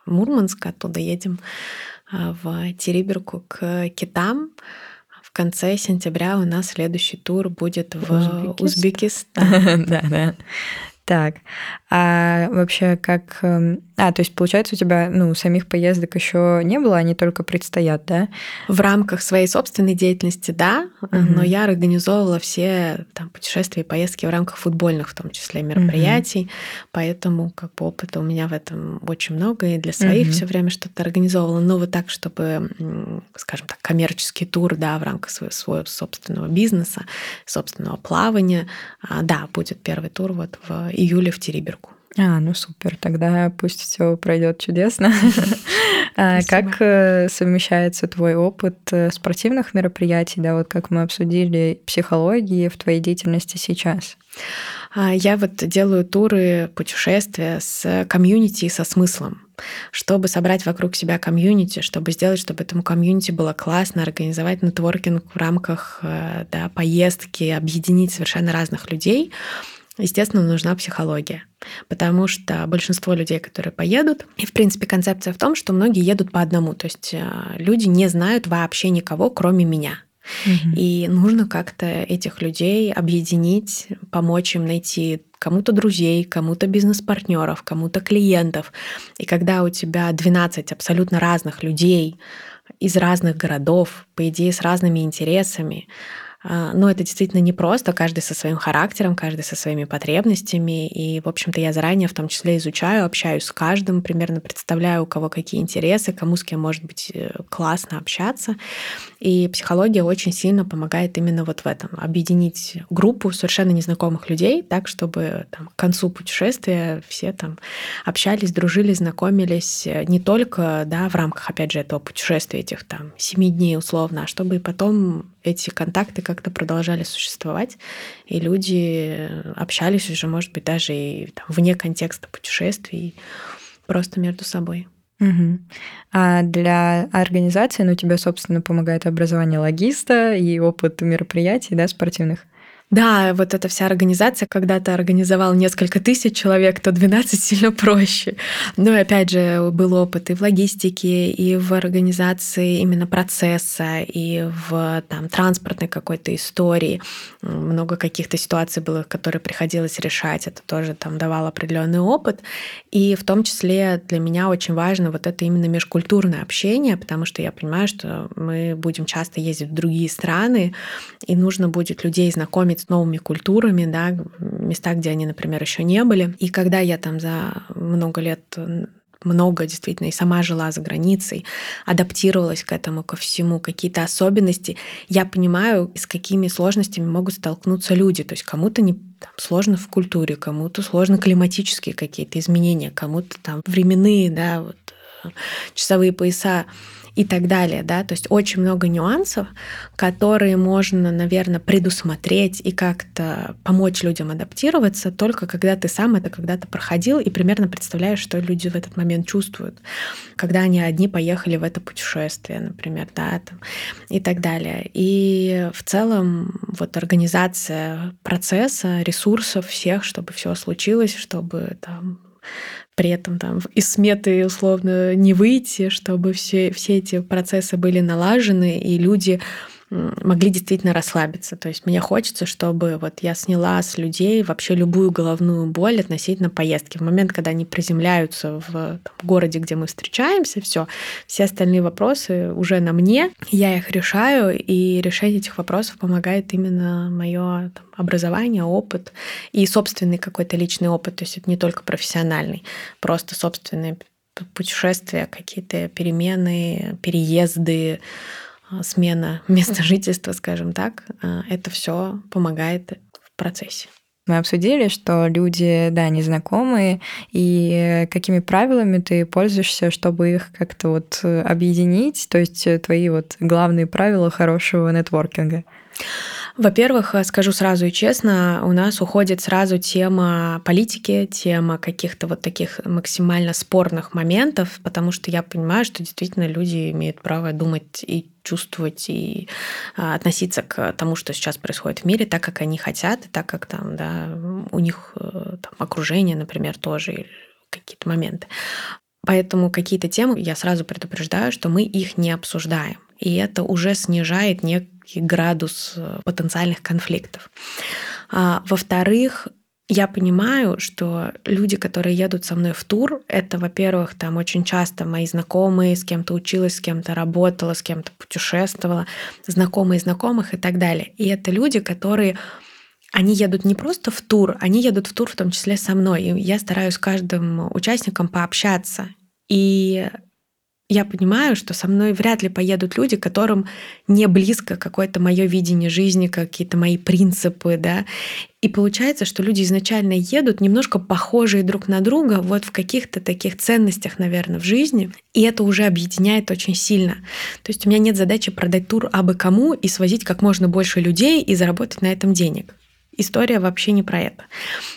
Мурманск, оттуда едем э, в Териберку к китам. В конце сентября у нас следующий тур будет в Узбекистан. Да, да. Так, а вообще как... Эм, а, то есть, получается, у тебя, ну, самих поездок еще не было, они только предстоят, да? В рамках своей собственной деятельности, да, угу. но я организовывала все там путешествия и поездки в рамках футбольных, в том числе, мероприятий, угу. поэтому как бы опыта у меня в этом очень много, и для своих угу. все время что-то организовывала, но вот так, чтобы, скажем так, коммерческий тур, да, в рамках своего, своего собственного бизнеса, собственного плавания, а, да, будет первый тур вот в июле в Териберку. А, ну супер, тогда пусть все пройдет чудесно. А как э, совмещается твой опыт э, спортивных мероприятий, да, вот как мы обсудили, психологии в твоей деятельности сейчас? А, я вот делаю туры, путешествия с комьюнити и со смыслом чтобы собрать вокруг себя комьюнити, чтобы сделать, чтобы этому комьюнити было классно, организовать нетворкинг в рамках э, да, поездки, объединить совершенно разных людей естественно, нужна психология. Потому что большинство людей, которые поедут, и, в принципе, концепция в том, что многие едут по одному. То есть э, люди не знают вообще никого, кроме меня. Угу. И нужно как-то этих людей объединить, помочь им найти кому-то друзей, кому-то бизнес-партнеров, кому-то клиентов. И когда у тебя 12 абсолютно разных людей из разных городов, по идее, с разными интересами, но это действительно непросто, каждый со своим характером, каждый со своими потребностями. И, в общем-то, я заранее в том числе изучаю, общаюсь с каждым, примерно представляю, у кого какие интересы, кому с кем может быть э, классно общаться. И психология очень сильно помогает именно вот в этом. Объединить группу совершенно незнакомых людей так, чтобы там, к концу путешествия все там общались, дружили, знакомились э, не только да, в рамках, опять же, этого путешествия, этих там семи дней условно, а чтобы потом эти контакты как-то продолжали существовать, и люди общались уже, может быть, даже и там, вне контекста путешествий, просто между собой. Угу. А для организации, ну, тебе, собственно, помогает образование логиста и опыт мероприятий, да, спортивных? Да, вот эта вся организация, когда ты организовал несколько тысяч человек, то 12 сильно проще. Но опять же, был опыт и в логистике, и в организации именно процесса, и в там, транспортной какой-то истории. Много каких-то ситуаций было, которые приходилось решать. Это тоже там давал определенный опыт. И в том числе для меня очень важно вот это именно межкультурное общение, потому что я понимаю, что мы будем часто ездить в другие страны, и нужно будет людей знакомить с новыми культурами, да, места, где они, например, еще не были. И когда я там за много лет много действительно и сама жила за границей, адаптировалась к этому, ко всему, какие-то особенности, я понимаю, с какими сложностями могут столкнуться люди. То есть кому-то не там, сложно в культуре, кому-то сложно климатические какие-то изменения, кому-то там временные, да, вот, часовые пояса и так далее, да, то есть очень много нюансов, которые можно, наверное, предусмотреть и как-то помочь людям адаптироваться только когда ты сам это когда-то проходил и примерно представляешь, что люди в этот момент чувствуют, когда они одни поехали в это путешествие, например, да, там, и так далее. И в целом вот организация процесса, ресурсов всех, чтобы все случилось, чтобы там при этом там из сметы условно не выйти, чтобы все, все эти процессы были налажены, и люди могли действительно расслабиться. То есть мне хочется, чтобы вот я сняла с людей вообще любую головную боль относительно поездки. В момент, когда они приземляются в там, городе, где мы встречаемся, все, все остальные вопросы уже на мне, я их решаю, и решение этих вопросов помогает именно мое образование, опыт и собственный какой-то личный опыт. То есть это не только профессиональный, просто собственные путешествия, какие-то перемены, переезды, смена места жительства, скажем так, а, это все помогает в процессе. Мы обсудили, что люди, да, незнакомые, и какими правилами ты пользуешься, чтобы их как-то вот объединить, то есть твои вот главные правила хорошего нетворкинга. Во-первых, э, скажу сразу и честно, у нас уходит сразу тема политики, тема каких-то вот таких максимально спорных моментов, потому что я понимаю, что действительно люди имеют право думать и чувствовать и а, относиться к тому, что сейчас происходит в мире, так, как они хотят, и так, как там, да, у них э, там, окружение, например, тоже какие-то моменты. Поэтому какие-то темы я сразу предупреждаю, что мы их не обсуждаем. И это уже снижает некий градус э, потенциальных конфликтов. А, во-вторых, я понимаю, что люди, которые едут со мной в тур, это, во-первых, там очень часто мои знакомые, с кем-то училась, с кем-то работала, с кем-то путешествовала, знакомые знакомых и так далее. И это люди, которые они едут не просто в тур, они едут в тур в том числе со мной. И я стараюсь с каждым участником пообщаться. И я понимаю, что со мной вряд ли поедут люди, которым не близко какое-то мое видение жизни, какие-то мои принципы, да. И получается, что люди изначально едут немножко похожие друг на друга вот в каких-то таких ценностях, наверное, в жизни. И это уже объединяет очень сильно. То есть у меня нет задачи продать тур абы кому и свозить как можно больше людей и заработать на этом денег история вообще не про это.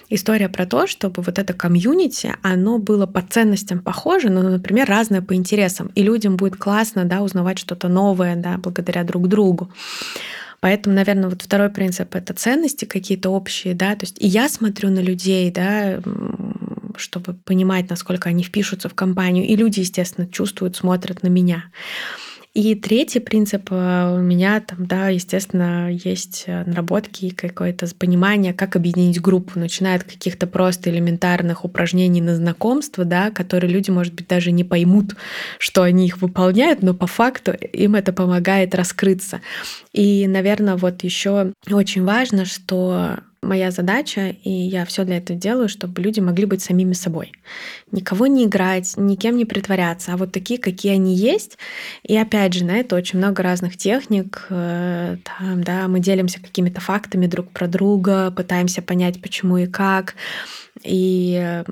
История про то, чтобы вот это комьюнити, оно было по ценностям похоже, но, например, разное по интересам. И людям будет классно да, узнавать что-то новое да, благодаря друг другу. Поэтому, наверное, вот второй принцип — это ценности какие-то общие, да, то есть и я смотрю на людей, да, чтобы понимать, насколько они впишутся в компанию, и люди, естественно, чувствуют, смотрят на меня. И третий принцип э, у меня там, да, естественно, есть э, наработки и какое-то понимание, как объединить группу, начиная от каких-то просто элементарных упражнений на знакомство, да, которые люди, может быть, даже не поймут, что они их выполняют, но по факту им это помогает раскрыться. И, наверное, вот еще очень важно, что моя задача, и я все для этого делаю, чтобы люди могли быть самими собой. Никого не играть, никем не притворяться, а вот такие, какие они есть. И опять же, на это очень много разных техник. Э, там, да, мы делимся какими-то фактами друг про друга, пытаемся понять, почему и как. И,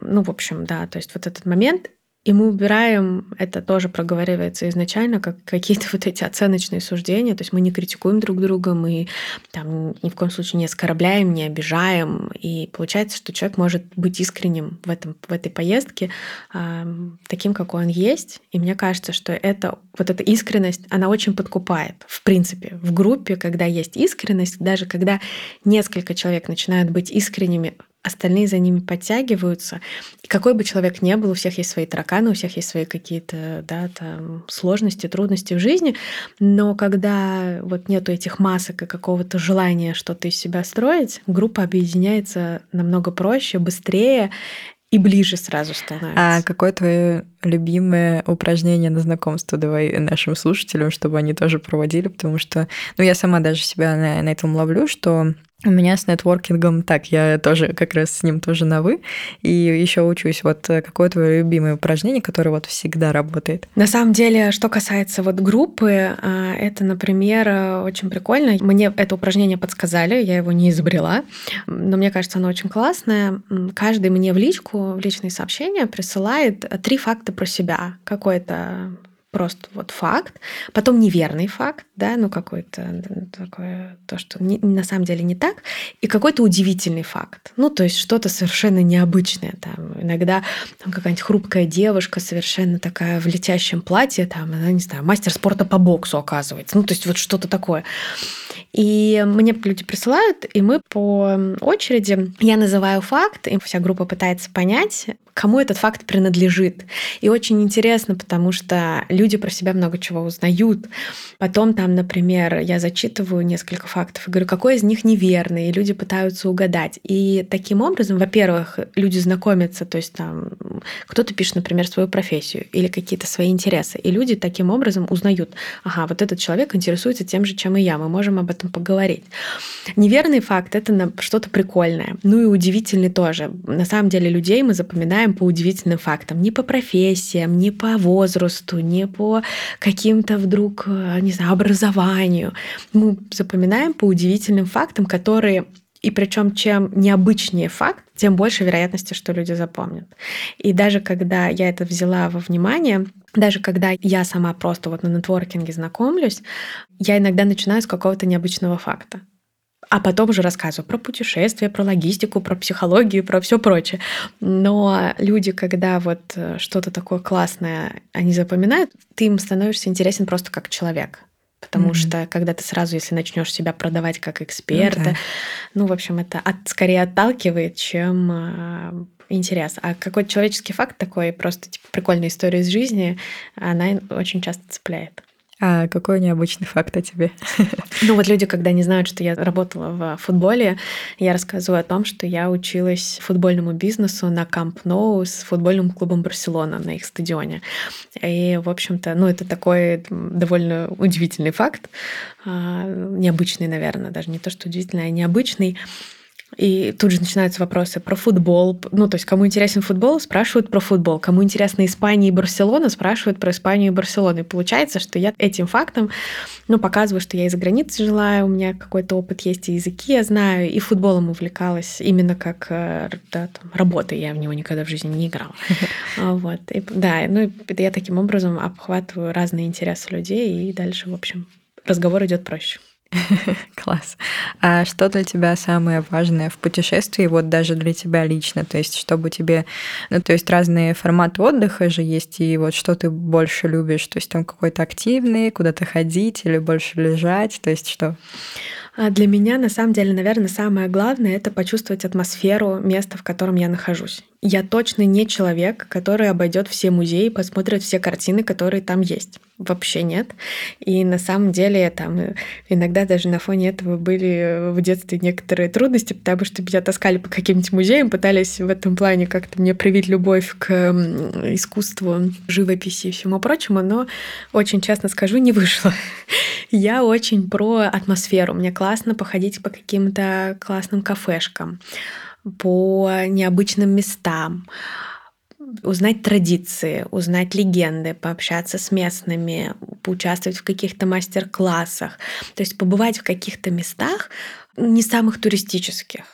ну, в общем, да, то есть вот этот момент И мы убираем, это тоже проговаривается изначально, как какие-то вот эти оценочные суждения. То есть мы не критикуем друг друга, мы там ни в коем случае не оскорбляем, не обижаем. И получается, что человек может быть искренним в, этом, в этой поездке, э, таким, какой он есть. И мне кажется, что это, вот эта искренность, она очень подкупает. В принципе, в группе, когда есть искренность, даже когда несколько человек начинают быть искренними остальные за ними подтягиваются. И какой бы человек ни был, у всех есть свои тараканы, у всех есть свои какие-то да, там, сложности, трудности в жизни. Но когда вот нету этих масок и какого-то желания что-то из себя строить, группа объединяется намного проще, быстрее и ближе сразу становится. А какое твое любимое упражнение на знакомство давай нашим слушателям, чтобы они тоже проводили, потому что, ну, я сама даже себя на, на этом ловлю, что у меня с нетворкингом так, я тоже как раз с ним тоже на вы, и еще учусь. Вот э, какое твое любимое упражнение, которое вот всегда работает? На самом деле, что касается вот группы, а, это, например, очень прикольно. Мне это упражнение подсказали, я его не изобрела, но мне кажется, оно очень классное. Каждый мне в личку, в личные сообщения присылает три факта про себя. Какой-то просто вот факт, потом неверный факт, да, ну какой-то такое, то, что не, на самом деле не так, и какой-то удивительный факт, ну то есть что-то совершенно необычное, там иногда там, какая-нибудь хрупкая девушка совершенно такая в летящем платье, там, она, не знаю, мастер спорта по боксу оказывается, ну то есть вот что-то такое. И мне люди присылают, и мы по очереди, я называю факт, и вся группа пытается понять, кому этот факт принадлежит. И очень интересно, потому что люди про себя много чего узнают. Потом там, например, я зачитываю несколько фактов и говорю, какой из них неверный, и люди пытаются угадать. И таким образом, во-первых, люди знакомятся, то есть там кто-то пишет, например, свою профессию или какие-то свои интересы, и люди таким образом узнают, ага, вот этот человек интересуется тем же, чем и я, мы можем об этом поговорить. Неверный факт — это что-то прикольное. Ну и удивительный тоже. На самом деле людей мы запоминаем по удивительным фактам. Не по профессиям, не по возрасту, не по каким-то вдруг, э, не знаю, образованию. Мы запоминаем по удивительным фактам, которые и причем чем необычнее факт, тем больше вероятности, что люди запомнят. И даже когда я это взяла во внимание, даже когда я сама просто вот на нетворкинге знакомлюсь, я иногда начинаю с какого-то необычного факта а потом уже рассказываю про путешествия, про логистику, про психологию, про все прочее. Но люди, когда вот э, что-то такое классное они запоминают, ты им становишься интересен просто как человек. Потому mm-hmm. что когда ты сразу, если начнешь себя продавать как эксперта, ну, да. ну в общем, это от, скорее отталкивает, чем э, интерес. А какой-то человеческий факт такой, просто типа прикольная история из жизни, она очень часто цепляет. А какой необычный факт о тебе? Ну вот люди, когда не знают, что я работала в футболе, я рассказываю о том, что я училась футбольному бизнесу на Камп Ноу с футбольным клубом Барселона на их стадионе. И, в общем-то, ну это такой довольно удивительный факт, а, необычный, наверное, даже не то, что удивительный, а необычный. И тут же начинаются вопросы про футбол. Ну, то есть, кому интересен футбол, спрашивают про футбол. Кому интересна Испания и Барселона, спрашивают про Испанию и Барселону. И получается, что я этим фактом ну, показываю, что я из-за границы жила, у меня какой-то опыт есть, и языки я знаю, и футболом увлекалась именно как э, да, там, работой. Я в него никогда в жизни не играла. А, вот. И, да, ну, я таким образом обхватываю разные интересы людей, и дальше, в общем, разговор идет проще. Класс. А что для тебя самое важное в путешествии, вот даже для тебя лично? То есть, чтобы тебе... Ну, то есть, разные форматы отдыха же есть, и вот что ты больше любишь? То есть, там какой-то активный, куда-то ходить или больше лежать? То есть, что? А для меня, на самом деле, наверное, самое главное — это почувствовать атмосферу места, в котором я нахожусь. Я точно не человек, который обойдет все музеи, посмотрит все картины, которые там есть. Вообще нет. И на самом деле там э, иногда даже на фоне этого были в детстве некоторые трудности, потому что меня таскали по каким-нибудь музеям, пытались в этом плане как-то мне привить любовь к искусству, живописи и всему прочему, но очень честно скажу, не вышло. Я очень про атмосферу. Мне классно походить по каким-то классным кафешкам, по необычным местам, узнать традиции, узнать легенды, пообщаться с местными, поучаствовать в каких-то мастер-классах. То есть побывать в каких-то местах, не самых туристических.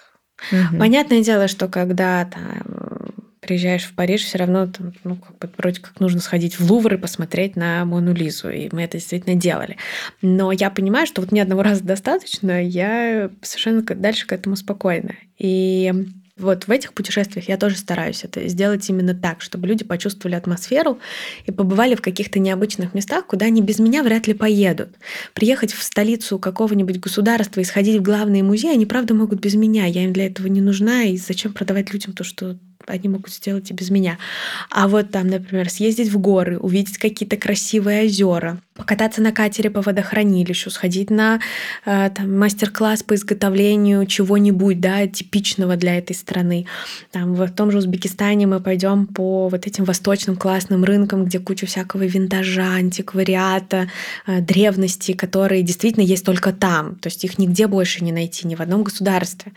Угу. Понятное дело, что когда там приезжаешь в Париж, все равно там, ну, как бы вроде как нужно сходить в Лувр и посмотреть на Мону Лизу. И мы это действительно делали. Но я понимаю, что вот мне одного раза достаточно, я совершенно дальше к этому спокойна. И вот в этих путешествиях я тоже стараюсь это сделать именно так, чтобы люди почувствовали атмосферу и побывали в каких-то необычных местах, куда они без меня вряд ли поедут. Приехать в столицу какого-нибудь государства и сходить в главные музеи, они правда могут без меня. Я им для этого не нужна, и зачем продавать людям то, что они могут сделать и без меня. А вот там, например, съездить в горы, увидеть какие-то красивые озера, покататься на катере по водохранилищу, сходить на э, мастер-класс по изготовлению чего-нибудь, да, типичного для этой страны. Там, в том же Узбекистане мы пойдем по вот этим восточным классным рынкам, где куча всякого винтажа, антиквариата, э, древности, которые действительно есть только там. То есть их нигде больше не найти, ни в одном государстве.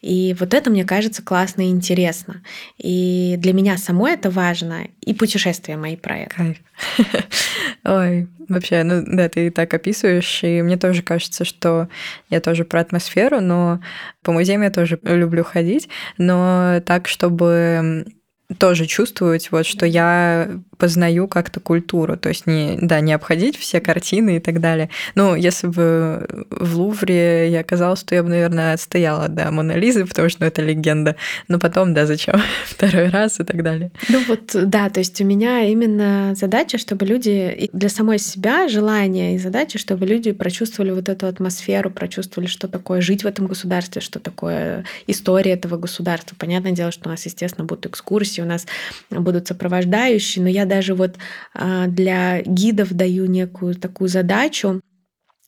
И вот это, мне кажется, классно и интересно. И для меня самой это важно, и путешествия мои проекты. Кайф. Ой, вообще, ну да, ты так описываешь, и мне тоже кажется, что я тоже про атмосферу, но по музеям я тоже люблю ходить, но так, чтобы тоже чувствовать, вот, что я познаю как-то культуру, то есть не, да, не обходить все картины и так далее. Ну, если бы в Лувре я оказалась, то я бы, наверное, отстояла, да, Мона Лизы, потому что ну, это легенда. Но потом, да, зачем второй раз и так далее. Ну вот, да, то есть у меня именно задача, чтобы люди для самой себя желание и задача, чтобы люди прочувствовали вот эту атмосферу, прочувствовали, что такое жить в этом государстве, что такое история этого государства. Понятное дело, что у нас, естественно, будут экскурсии, у нас будут сопровождающие, но я даже вот а, для гидов даю некую такую задачу,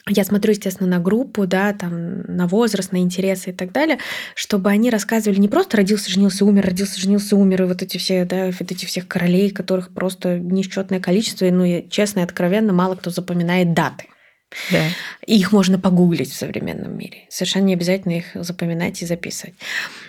я смотрю, естественно, на группу, да, там, на возраст, на интересы и так далее, чтобы они рассказывали не просто родился, женился, умер, родился, женился, умер, и вот эти все, да, вот эти всех королей, которых просто несчетное количество, и, ну, и, честно и откровенно, мало кто запоминает даты. Да. И их можно погуглить в современном мире. Совершенно не обязательно их запоминать и записывать.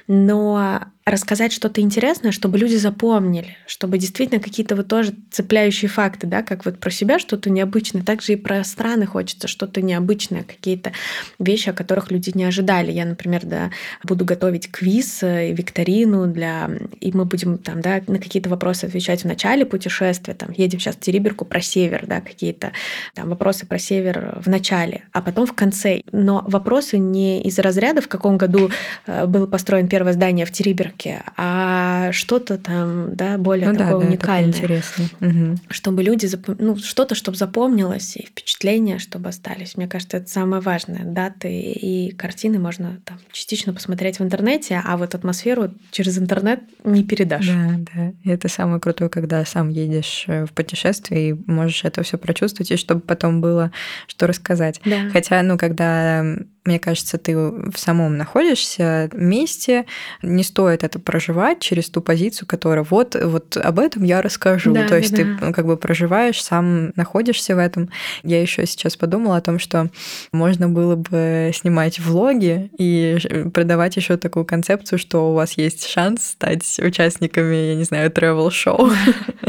Но рассказать что-то интересное, чтобы люди запомнили, чтобы действительно какие-то вот тоже цепляющие факты, да, как вот про себя что-то необычное, также и про страны хочется что-то необычное, какие-то вещи, о которых люди не ожидали. Я, например, да, буду готовить квиз и викторину для... И мы будем там, да, на какие-то вопросы отвечать в начале путешествия, там, едем сейчас в Териберку про север, да, какие-то там вопросы про север в начале, а потом в конце. Но вопросы не из разряда, в каком году э, было построено первое здание в Териберке, а что-то там, да, более ну, такое да, уникальное. Интересно. Угу. Чтобы люди, запом... ну, что-то, чтобы запомнилось, и впечатления, чтобы остались. Мне кажется, это самое важное. Даты и картины можно там частично посмотреть в интернете, а вот атмосферу через интернет не передашь. Да, да. И это самое крутое, когда сам едешь э, в путешествие и можешь это все прочувствовать, и чтобы потом было что рассказать. Да. Хотя, ну, когда мне кажется, ты в самом находишься месте, не стоит это проживать через ту позицию, которая вот, вот об этом я расскажу. Да, То есть да. ты как бы проживаешь, сам находишься в этом. Я еще сейчас подумала о том, что можно было бы снимать влоги и продавать еще такую концепцию, что у вас есть шанс стать участниками, я не знаю, travel шоу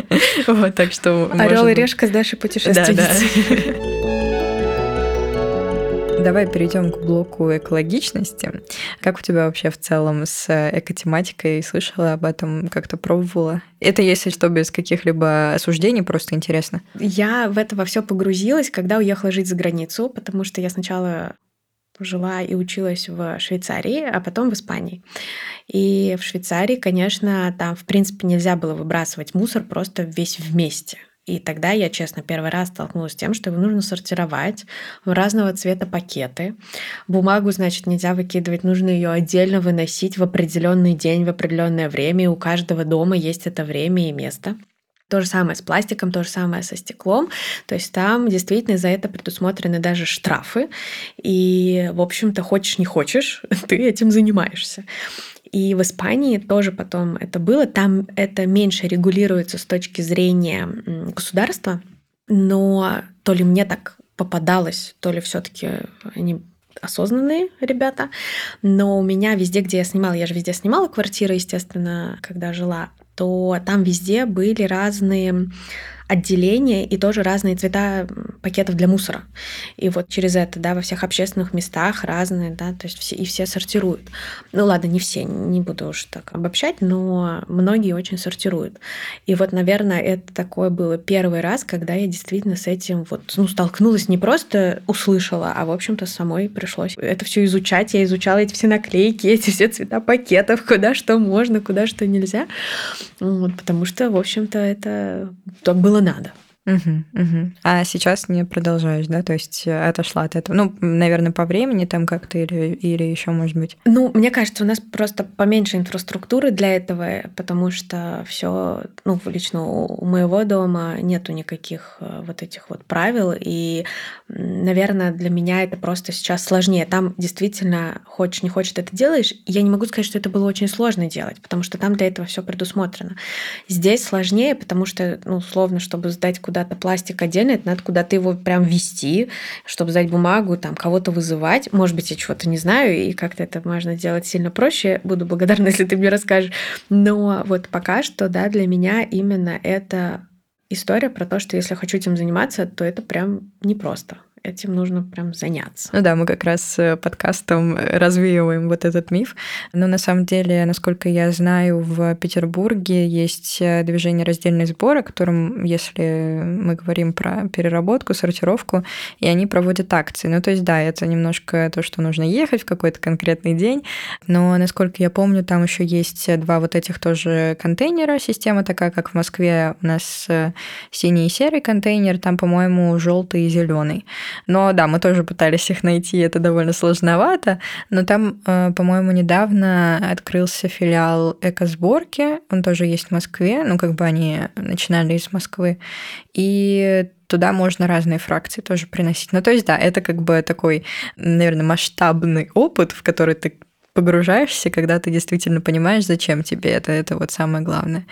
Вот, так что... Орел и решка с Дашей путешественницей. Давай перейдем к блоку экологичности. Как у тебя вообще в целом с экотематикой? Слышала об этом, как-то пробовала? Это, если что, без каких-либо осуждений, просто интересно. Я в это во все погрузилась, когда уехала жить за границу, потому что я сначала жила и училась в Швейцарии, а потом в Испании. И в Швейцарии, конечно, там, в принципе, нельзя было выбрасывать мусор просто весь вместе. И тогда я, честно, первый раз столкнулась с тем, что его нужно сортировать в разного цвета пакеты. Бумагу, значит, нельзя выкидывать, нужно ее отдельно выносить в определенный день, в определенное время. И у каждого дома есть это время и место. То же самое с пластиком, то же самое со стеклом. То есть там действительно за это предусмотрены даже штрафы. И, в общем-то, хочешь не хочешь, ты этим занимаешься. И в Испании тоже потом это было. Там это меньше регулируется с точки зрения государства, но то ли мне так попадалось, то ли все-таки они осознанные ребята. Но у меня везде, где я снимала, я же везде снимала квартиры, естественно, когда жила, то там везде были разные отделения и тоже разные цвета пакетов для мусора. И вот через это, да, во всех общественных местах разные, да, то есть все, и все сортируют. Ну ладно, не все, не буду уж так обобщать, но многие очень сортируют. И вот, наверное, это такое было первый раз, когда я действительно с этим вот, ну, столкнулась, не просто услышала, а, в общем-то, самой пришлось это все изучать. Я изучала эти все наклейки, эти все цвета пакетов, куда что можно, куда что нельзя. Вот, потому что, в общем-то, это то было надо. Угу, угу. А сейчас не продолжаешь, да? То есть э, отошла от этого. Ну, наверное, по времени там как-то или, или еще, может быть. Ну, мне кажется, у нас просто поменьше инфраструктуры для этого, потому что все, ну, лично у моего дома нету никаких э, вот этих вот правил. И, наверное, для меня это просто сейчас сложнее. Там действительно хочешь, не хочешь, это делаешь. Я не могу сказать, что это было очень сложно делать, потому что там для этого все предусмотрено. Здесь сложнее, потому что, ну, условно, чтобы сдать куда куда-то пластик отдельно, это надо куда-то его прям вести, чтобы сдать бумагу, там кого-то вызывать. Может быть, я чего-то не знаю, и как-то это можно делать сильно проще. Буду благодарна, если ты мне расскажешь. Но вот пока что, да, для меня именно это история про то, что если хочу этим заниматься, то это прям непросто этим нужно прям заняться. Ну да, мы как раз э, подкастом э, развеиваем вот этот миф. Но на самом деле, насколько я знаю, в Петербурге есть э, движение раздельный сбор, о котором, если мы говорим про переработку, сортировку, и они проводят акции. Ну то есть да, это немножко то, что нужно ехать в какой-то конкретный день, но, насколько я помню, там еще есть два вот этих тоже контейнера, система такая, как в Москве у нас синий и серый контейнер, там, по-моему, желтый и зеленый. Но да, мы тоже пытались их найти, это довольно сложновато. Но там, э, по-моему, недавно открылся филиал экосборки, он тоже есть в Москве, ну как бы они начинали из Москвы. И туда можно разные фракции тоже приносить. Ну, то есть, да, это как бы такой, наверное, масштабный опыт, в который ты погружаешься, когда ты действительно понимаешь, зачем тебе это, это вот самое главное.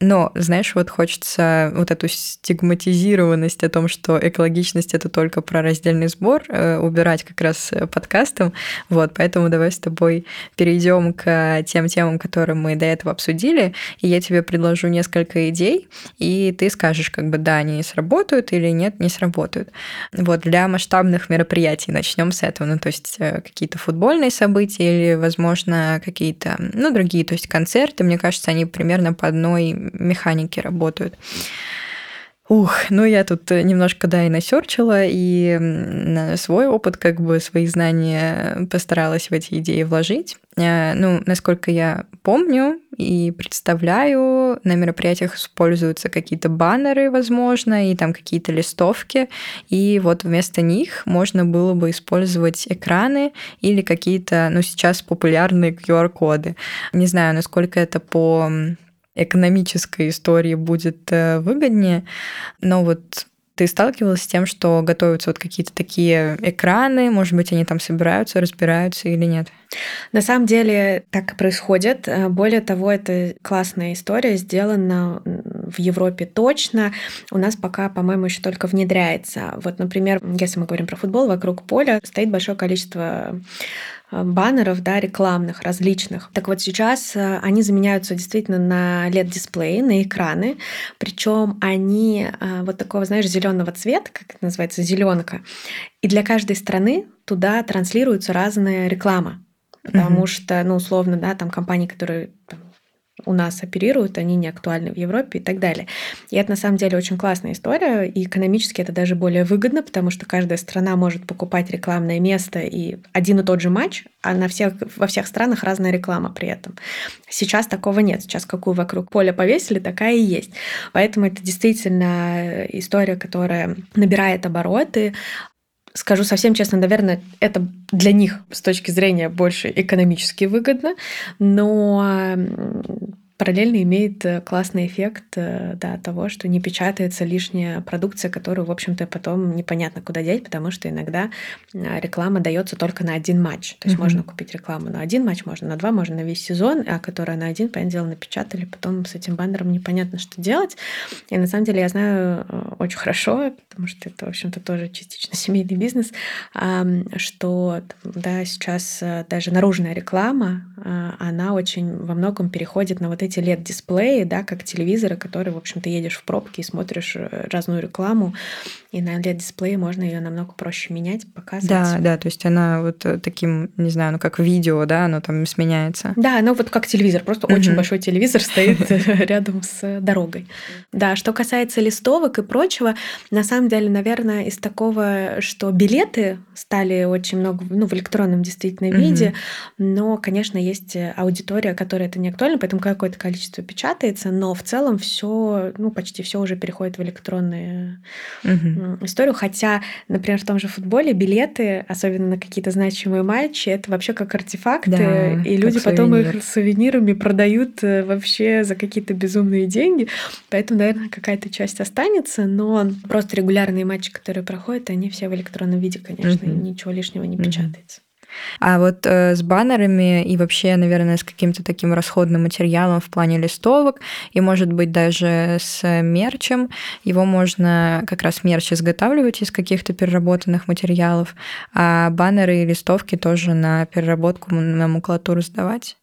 Но, знаешь, вот хочется вот эту стигматизированность о том, что экологичность это только про раздельный сбор, э, убирать как раз э, подкастом. Вот, поэтому давай с тобой перейдем к тем темам, которые мы до этого обсудили, и я тебе предложу несколько идей, и ты скажешь, как бы, да, они сработают или нет, не сработают. Вот, для масштабных мероприятий начнем с этого, ну, то есть э, какие-то футбольные события или, возможно, какие-то, ну, другие, то есть концерты, мне кажется, они примерно по одной механики работают. Ух, ну я тут немножко, да, и насерчила, и свой опыт, как бы свои знания постаралась в эти идеи вложить. Э, ну, насколько я помню и представляю, на мероприятиях используются какие-то баннеры, возможно, и там какие-то листовки, и вот вместо них можно было бы использовать экраны или какие-то, ну, сейчас популярные QR-коды. Не знаю, насколько это по экономической истории будет э, выгоднее. Но вот ты сталкивалась с тем, что готовятся вот какие-то такие экраны, может быть, они там собираются, разбираются или нет? На самом деле так и происходит. Э, более того, это классная история, сделана в Европе точно. У нас пока, по-моему, еще только внедряется. Вот, например, если мы говорим про футбол, вокруг поля стоит большое количество баннеров, да, рекламных, различных. Так вот сейчас э, они заменяются действительно на LED-дисплеи, на экраны, причем они э, вот такого, знаешь, зеленого цвета, как это называется, зеленка. И для каждой страны туда транслируется разная реклама. Потому mm-hmm. что, ну, условно, да, там компании, которые там, у нас оперируют, они не актуальны в Европе и так далее. И это на самом деле очень классная история, и экономически это даже более выгодно, потому что каждая страна может покупать рекламное место и один и тот же матч, а на всех, во всех странах разная реклама при этом. Сейчас такого нет. Сейчас какую вокруг поля повесили, такая и есть. Поэтому это действительно история, которая набирает обороты, скажу совсем честно, наверное, это для них с точки зрения больше экономически выгодно, но параллельно имеет э, классный эффект э, да, того, что не печатается лишняя продукция, которую, в общем-то, потом непонятно куда деть, потому что иногда э, реклама дается только на один матч. То есть mm-hmm. можно купить рекламу на один матч, можно на два, можно на весь сезон, а которая на один, понятное дело, напечатали, потом с этим баннером непонятно, что делать. И на самом деле я знаю очень хорошо, потому что это, в общем-то, тоже частично семейный бизнес, что да, сейчас даже наружная реклама, она очень во многом переходит на вот эти эти LED-дисплеи, да, как телевизоры, которые, в общем, ты едешь в пробке и смотришь э, разную рекламу, и на LED-дисплее можно ее намного проще менять, показывать. Да, да, то есть она вот э, таким, не знаю, ну как видео, да, оно там сменяется. Да, ну вот как телевизор, просто угу. очень большой телевизор стоит рядом с дорогой. Да, что касается листовок и прочего, на самом деле, наверное, из такого, что билеты стали очень много, ну, в электронном действительно виде, но, конечно, есть аудитория, которая это не актуально, поэтому какое-то количество печатается, но в целом все, ну, почти все уже переходит в электронные историю. Хотя, например, в том же футболе билеты, особенно на какие-то значимые матчи, это вообще как артефакты, да, и люди потом сувенир. их сувенирами продают э, вообще за какие-то безумные деньги. Поэтому, наверное, какая-то часть останется, но просто регулярные матчи, которые проходят, они все в электронном виде, конечно, угу. ничего лишнего не угу. печатается. А вот э, с баннерами и вообще, наверное, с каким-то таким расходным материалом в плане листовок, и, может быть, даже с мерчем, его можно как раз мерч изготавливать из каких-то переработанных материалов, а баннеры и листовки тоже на переработку, на макулатуру сдавать.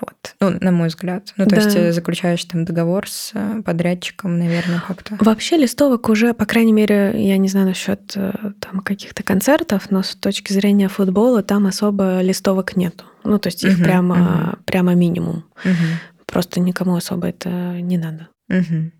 Вот. Ну, на мой взгляд. Ну, то да. есть э, заключаешь там договор с э, подрядчиком, наверное, как-то. Вообще листовок уже, по крайней мере, я не знаю насчет э, там каких-то концертов, но с точки зрения футбола там особо листовок нету. Ну, то есть их угу, прямо, угу. прямо минимум. Угу. Просто никому особо это не надо. Угу.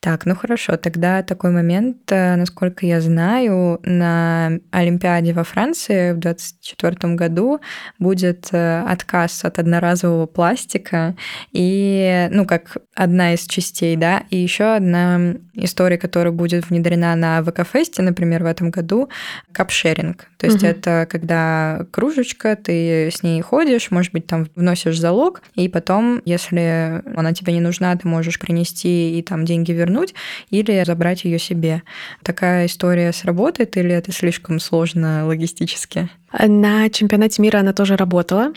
Так, ну хорошо, тогда такой момент, э, насколько я знаю, на Олимпиаде во Франции в 2024 году будет э, отказ от одноразового пластика и, ну, как одна из частей, да, и еще одна история, которая будет внедрена на ВК-фесте, например, в этом году, капшеринг. То есть угу. это когда кружечка, ты с ней ходишь, может быть, там вносишь залог, и потом, если она тебе не нужна, ты можешь принести и там деньги вернуть, вернуть или забрать ее себе. Такая история сработает или это слишком сложно логистически? На чемпионате мира она тоже работала.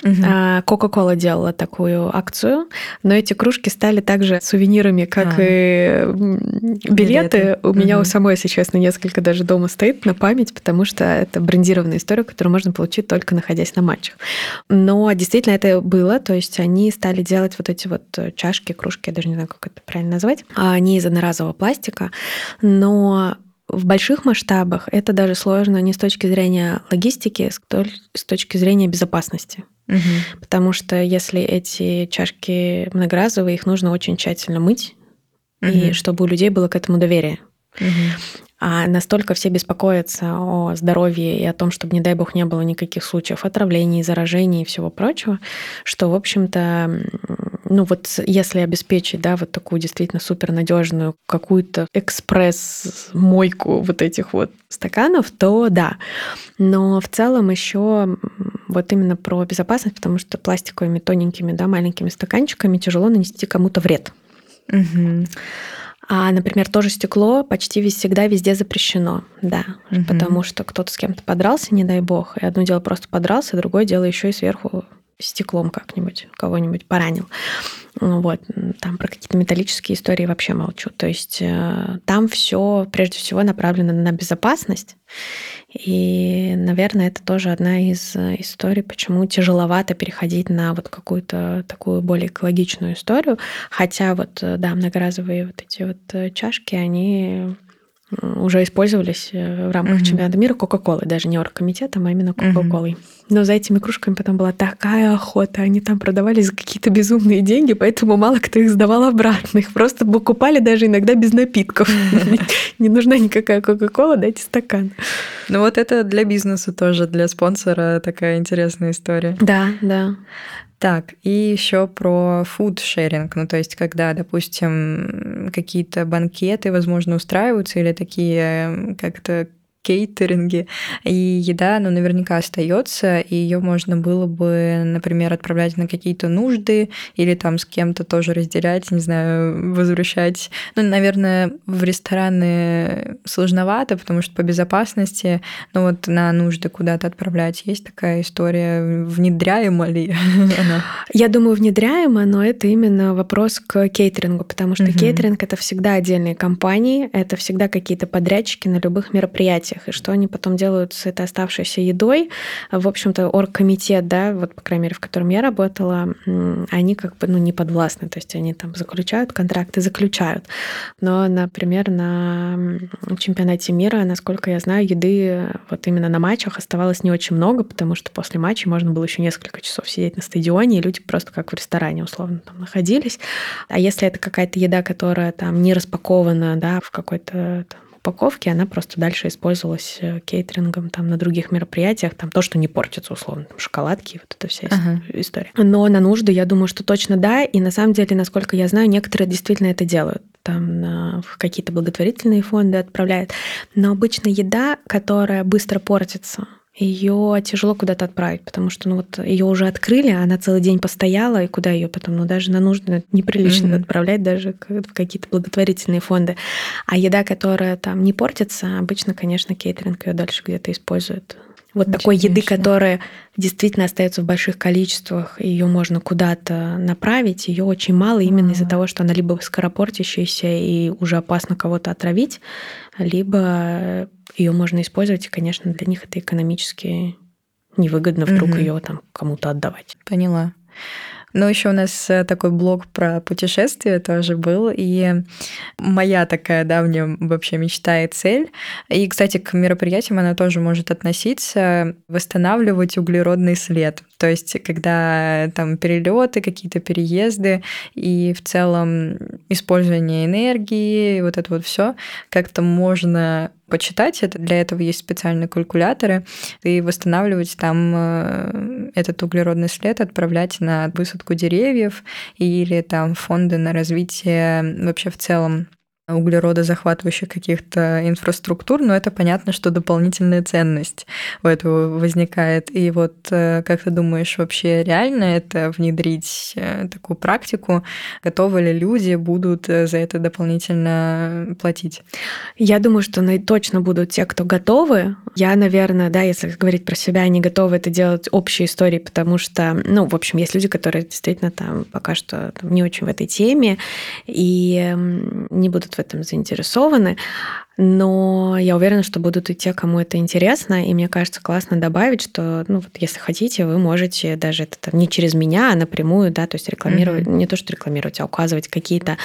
Кока-кола делала такую акцию, но эти кружки стали также сувенирами, как а, и билеты. билеты. У угу. меня у самой, если честно, несколько даже дома стоит на память, потому что это брендированная история, которую можно получить только находясь на матчах. Но действительно это было, то есть они стали делать вот эти вот чашки, кружки, я даже не знаю, как это правильно назвать, они из одноразового пластика, но в больших масштабах это даже сложно не с точки зрения логистики, а с точки зрения безопасности. Угу. Потому что если эти чашки многоразовые, их нужно очень тщательно мыть, угу. и чтобы у людей было к этому доверие. Угу. А настолько все беспокоятся о здоровье и о том, чтобы, не дай бог, не было никаких случаев отравлений, заражений и всего прочего, что, в общем-то, ну вот если обеспечить, да, вот такую действительно супернадежную какую-то экспресс-мойку вот этих вот стаканов, то да. Но в целом еще вот именно про безопасность, потому что пластиковыми тоненькими, да, маленькими стаканчиками тяжело нанести кому-то вред. Угу. А, например, тоже стекло почти всегда везде запрещено, да, угу. потому что кто-то с кем-то подрался, не дай бог, и одно дело просто подрался, другое дело еще и сверху стеклом как-нибудь кого-нибудь поранил. Вот, там про какие-то металлические истории вообще молчу. То есть э, там все прежде всего направлено на безопасность. И, наверное, это тоже одна из э, историй, почему тяжеловато переходить на вот какую-то такую более экологичную историю. Хотя вот, э, да, многоразовые вот эти вот чашки, они уже использовались в рамках mm-hmm. чемпионата мира Кока-Колы, даже не оргкомитетом, а именно Кока-Колой. Mm-hmm. Но за этими кружками потом была такая охота. Они там продавались за какие-то безумные деньги, поэтому мало кто их сдавал обратно. Их просто покупали даже иногда без напитков. Не нужна никакая Кока-Кола, дайте стакан. Ну вот это для бизнеса тоже, для спонсора такая интересная история. Да, да. Так, и еще про фуд-шеринг, ну то есть когда, допустим, какие-то банкеты, возможно, устраиваются или такие как-то кейтеринге, и еда, ну, наверняка остается, и ее можно было бы, например, отправлять на какие-то нужды или там с кем-то тоже разделять, не знаю, возвращать. Ну, наверное, в рестораны сложновато, потому что по безопасности, ну, вот на нужды куда-то отправлять. Есть такая история, внедряема ли она? Я думаю, внедряема, но это именно вопрос к кейтерингу, потому что угу. кейтеринг — это всегда отдельные компании, это всегда какие-то подрядчики на любых мероприятиях мероприятиях, и что они потом делают с этой оставшейся едой. В общем-то, оргкомитет, да, вот, по крайней мере, в котором я работала, они как бы, ну, не подвластны, то есть они там заключают контракты, заключают. Но, например, на чемпионате мира, насколько я знаю, еды вот именно на матчах оставалось не очень много, потому что после матча можно было еще несколько часов сидеть на стадионе, и люди просто как в ресторане условно там находились. А если это какая-то еда, которая там не распакована, да, в какой-то упаковке, она просто дальше использовалась э, кейтерингом там на других мероприятиях, там то, что не портится, условно, там шоколадки, вот эта вся ага. история. Но на нужды, я думаю, что точно да, и на самом деле, насколько я знаю, некоторые действительно это делают там на, в какие-то благотворительные фонды отправляют. Но обычно еда, которая быстро портится, ее тяжело куда-то отправить, потому что ну вот ее уже открыли, она целый день постояла, и куда ее потом, ну даже на нужды неприлично mm-hmm. отправлять даже в какие-то благотворительные фонды. А еда, которая там не портится, обычно, конечно, кейтеринг ее дальше где-то использует. Вот Очень такой еды, которая действительно остается в больших количествах, ее можно куда-то направить, ее очень мало именно mm-hmm. из-за того, что она либо скоропортящаяся и уже опасно кого-то отравить, либо ее можно использовать, и, конечно, для них это экономически невыгодно вдруг угу. ее там кому-то отдавать. Поняла. Ну, еще у нас э, такой блог про путешествия тоже был, и моя такая давняя вообще мечта и цель. И, кстати, к мероприятиям она тоже может относиться, восстанавливать углеродный след. То есть, когда там перелеты, какие-то переезды и в целом использование энергии, вот это вот все, как-то можно почитать это. Для этого есть специальные калькуляторы. И восстанавливать там э, этот углеродный след, отправлять на высадку деревьев или там фонды на развитие вообще в целом углеродозахватывающих каких-то инфраструктур, но это понятно, что дополнительная ценность у этого возникает. И вот э, как ты думаешь, вообще реально это внедрить э, такую практику? Готовы ли люди будут э, за это дополнительно платить? Я думаю, что точно будут те, кто готовы. Я, наверное, да, если говорить про себя, не готовы это делать общей историей, потому что, ну, в общем, есть люди, которые действительно там пока что не очень в этой теме и не будут в этом заинтересованы, но я уверена, что будут и те, кому это интересно, и мне кажется классно добавить, что, ну, вот если хотите, вы можете даже это там, не через меня, а напрямую, да, то есть рекламировать, mm-hmm. не то, что рекламировать, а указывать какие-то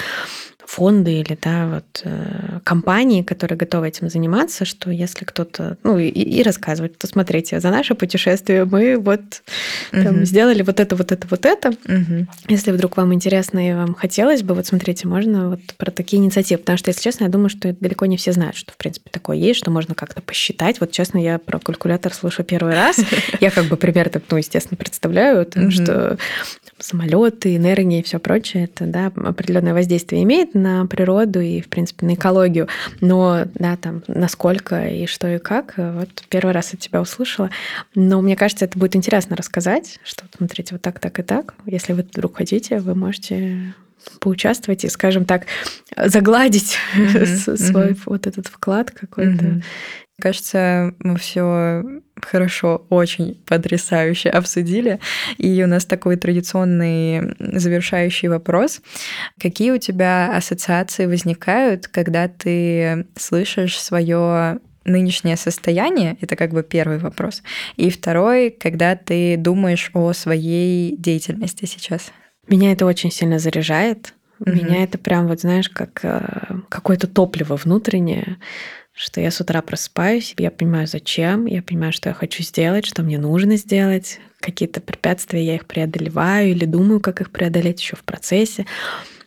фонды или да, вот, э, компании, которые готовы этим заниматься, что если кто-то, ну и, и рассказывать, то смотрите, за наше путешествие мы вот угу. там, сделали вот это, вот это, вот это. Угу. Если вдруг вам интересно и вам хотелось бы, вот смотрите, можно вот про такие инициативы, потому что, если честно, я думаю, что далеко не все знают, что в принципе такое есть, что можно как-то посчитать. Вот честно, я про калькулятор слышу первый раз. Я как бы примерно, ну, естественно, представляю, что самолеты, энергия и все прочее, это да, определенное воздействие имеет на природу и, в принципе, на экологию. Но, да, там, насколько и что и как, вот первый раз от тебя услышала. Но мне кажется, это будет интересно рассказать, что, смотрите, вот так, так и так. Если вы вдруг хотите, вы можете поучаствовать и, скажем так, загладить mm-hmm. свой mm-hmm. вот этот вклад какой-то. Mm-hmm. Кажется, мы все хорошо, очень потрясающе обсудили. И у нас такой традиционный завершающий вопрос. Какие у тебя ассоциации возникают, когда ты слышишь свое нынешнее состояние, это как бы первый вопрос. И второй, когда ты думаешь о своей деятельности сейчас. Меня это очень сильно заряжает. Угу. Меня это прям, вот знаешь, как э, какое-то топливо внутреннее что я с утра просыпаюсь, я понимаю, зачем, я понимаю, что я хочу сделать, что мне нужно сделать, какие-то препятствия я их преодолеваю или думаю, как их преодолеть еще в процессе.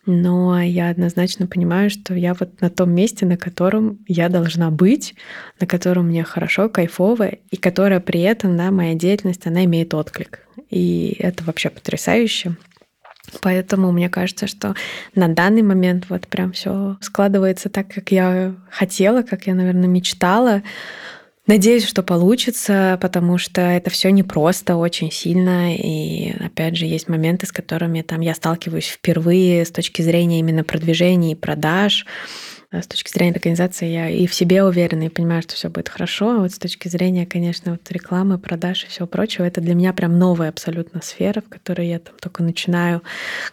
Но я однозначно понимаю, что я вот на том месте, на котором я должна быть, на котором мне хорошо, кайфово, и которая при этом, да, моя деятельность, она имеет отклик. И это вообще потрясающе. Поэтому мне кажется, что на данный момент вот прям все складывается так, как я хотела, как я, наверное, мечтала. Надеюсь, что получится, потому что это все непросто, очень сильно. И опять же, есть моменты, с которыми там я сталкиваюсь впервые с точки зрения именно продвижения и продаж. С точки зрения организации я и в себе уверена, и понимаю, что все будет хорошо. А вот с точки зрения, конечно, вот рекламы, продаж и всего прочего, это для меня прям новая абсолютно сфера, в которой я там только начинаю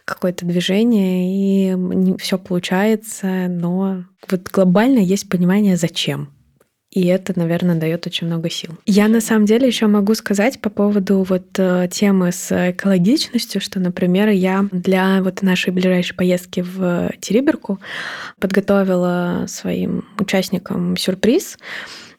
какое-то движение, и все получается, но вот глобально есть понимание, зачем. И это, наверное, дает очень много сил. Я на самом деле еще могу сказать по поводу вот э, темы с экологичностью, что, например, я для вот нашей ближайшей поездки в Териберку подготовила своим участникам сюрприз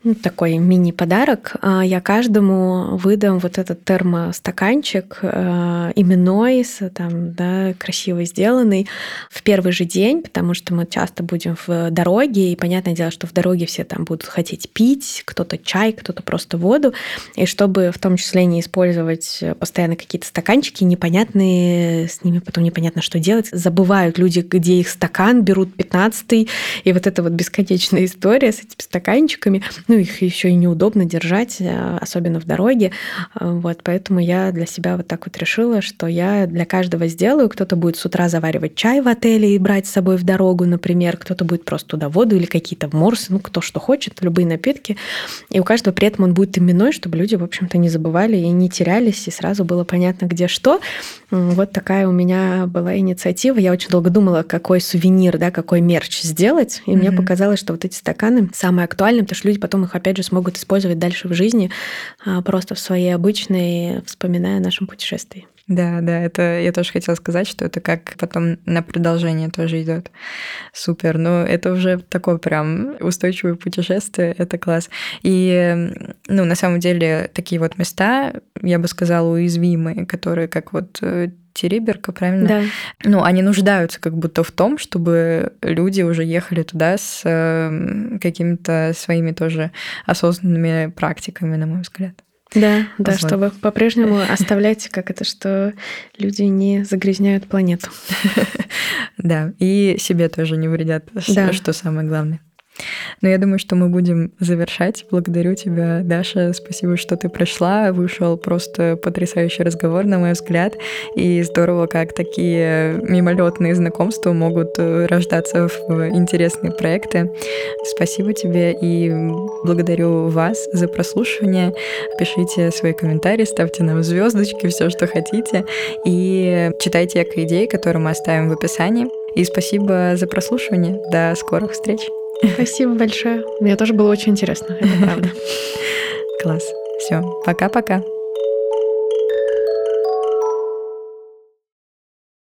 ну, такой мини-подарок. А, я каждому выдам вот этот термостаканчик э, именной, там, да, красиво сделанный в первый же день, потому что мы часто будем в дороге, и понятное дело, что в дороге все там будут хотеть пить, кто-то чай, кто-то просто воду, и чтобы в том числе не использовать постоянно какие-то стаканчики непонятные, с ними потом непонятно, что делать, забывают люди, где их стакан, берут 15 и вот эта вот бесконечная история с этими стаканчиками. Ну, их еще и неудобно держать, э, особенно в дороге. Э, вот, поэтому я для себя вот так вот решила, что я для каждого сделаю. Кто-то будет с утра заваривать чай в отеле и брать с собой в дорогу, например. Кто-то будет просто туда воду или какие-то морсы, ну, кто что хочет, любые напитки. И у каждого при этом он будет именной, чтобы люди, в общем-то, не забывали и не терялись, и сразу было понятно, где что. Вот такая у меня была инициатива. Я очень долго думала, какой сувенир, да, какой мерч сделать. И mm-hmm. мне показалось, что вот эти стаканы самые актуальные, потому что люди потом их опять же смогут использовать дальше в жизни, а, просто в своей обычной, вспоминая о нашем путешествии. Да, да, это я тоже хотела сказать, что это как потом на продолжение тоже идет. Супер. Ну, это уже такое прям устойчивое путешествие, это класс. И, ну, на самом деле, такие вот места, я бы сказала, уязвимые, которые как вот Тереберка, правильно? Да. Ну, они нуждаются как будто в том, чтобы люди уже ехали туда с э, какими-то своими тоже осознанными практиками, на мой взгляд. Да, да, вот. чтобы по-прежнему оставлять, как это, что люди не загрязняют планету. Да, и себе тоже не вредят, что самое главное. Но я думаю, что мы будем завершать. Благодарю тебя, Даша. Спасибо, что ты пришла. Вышел просто потрясающий разговор, на мой взгляд. И здорово, как такие мимолетные знакомства могут э, рождаться в интересные проекты. Спасибо тебе и благодарю вас за прослушивание. Пишите свои комментарии, ставьте нам звездочки, все, что хотите. И читайте эко-идеи, которые мы оставим в описании. И спасибо за прослушивание. До скорых встреч. Спасибо большое. Мне тоже было очень интересно, это правда. Класс. Все, пока-пока.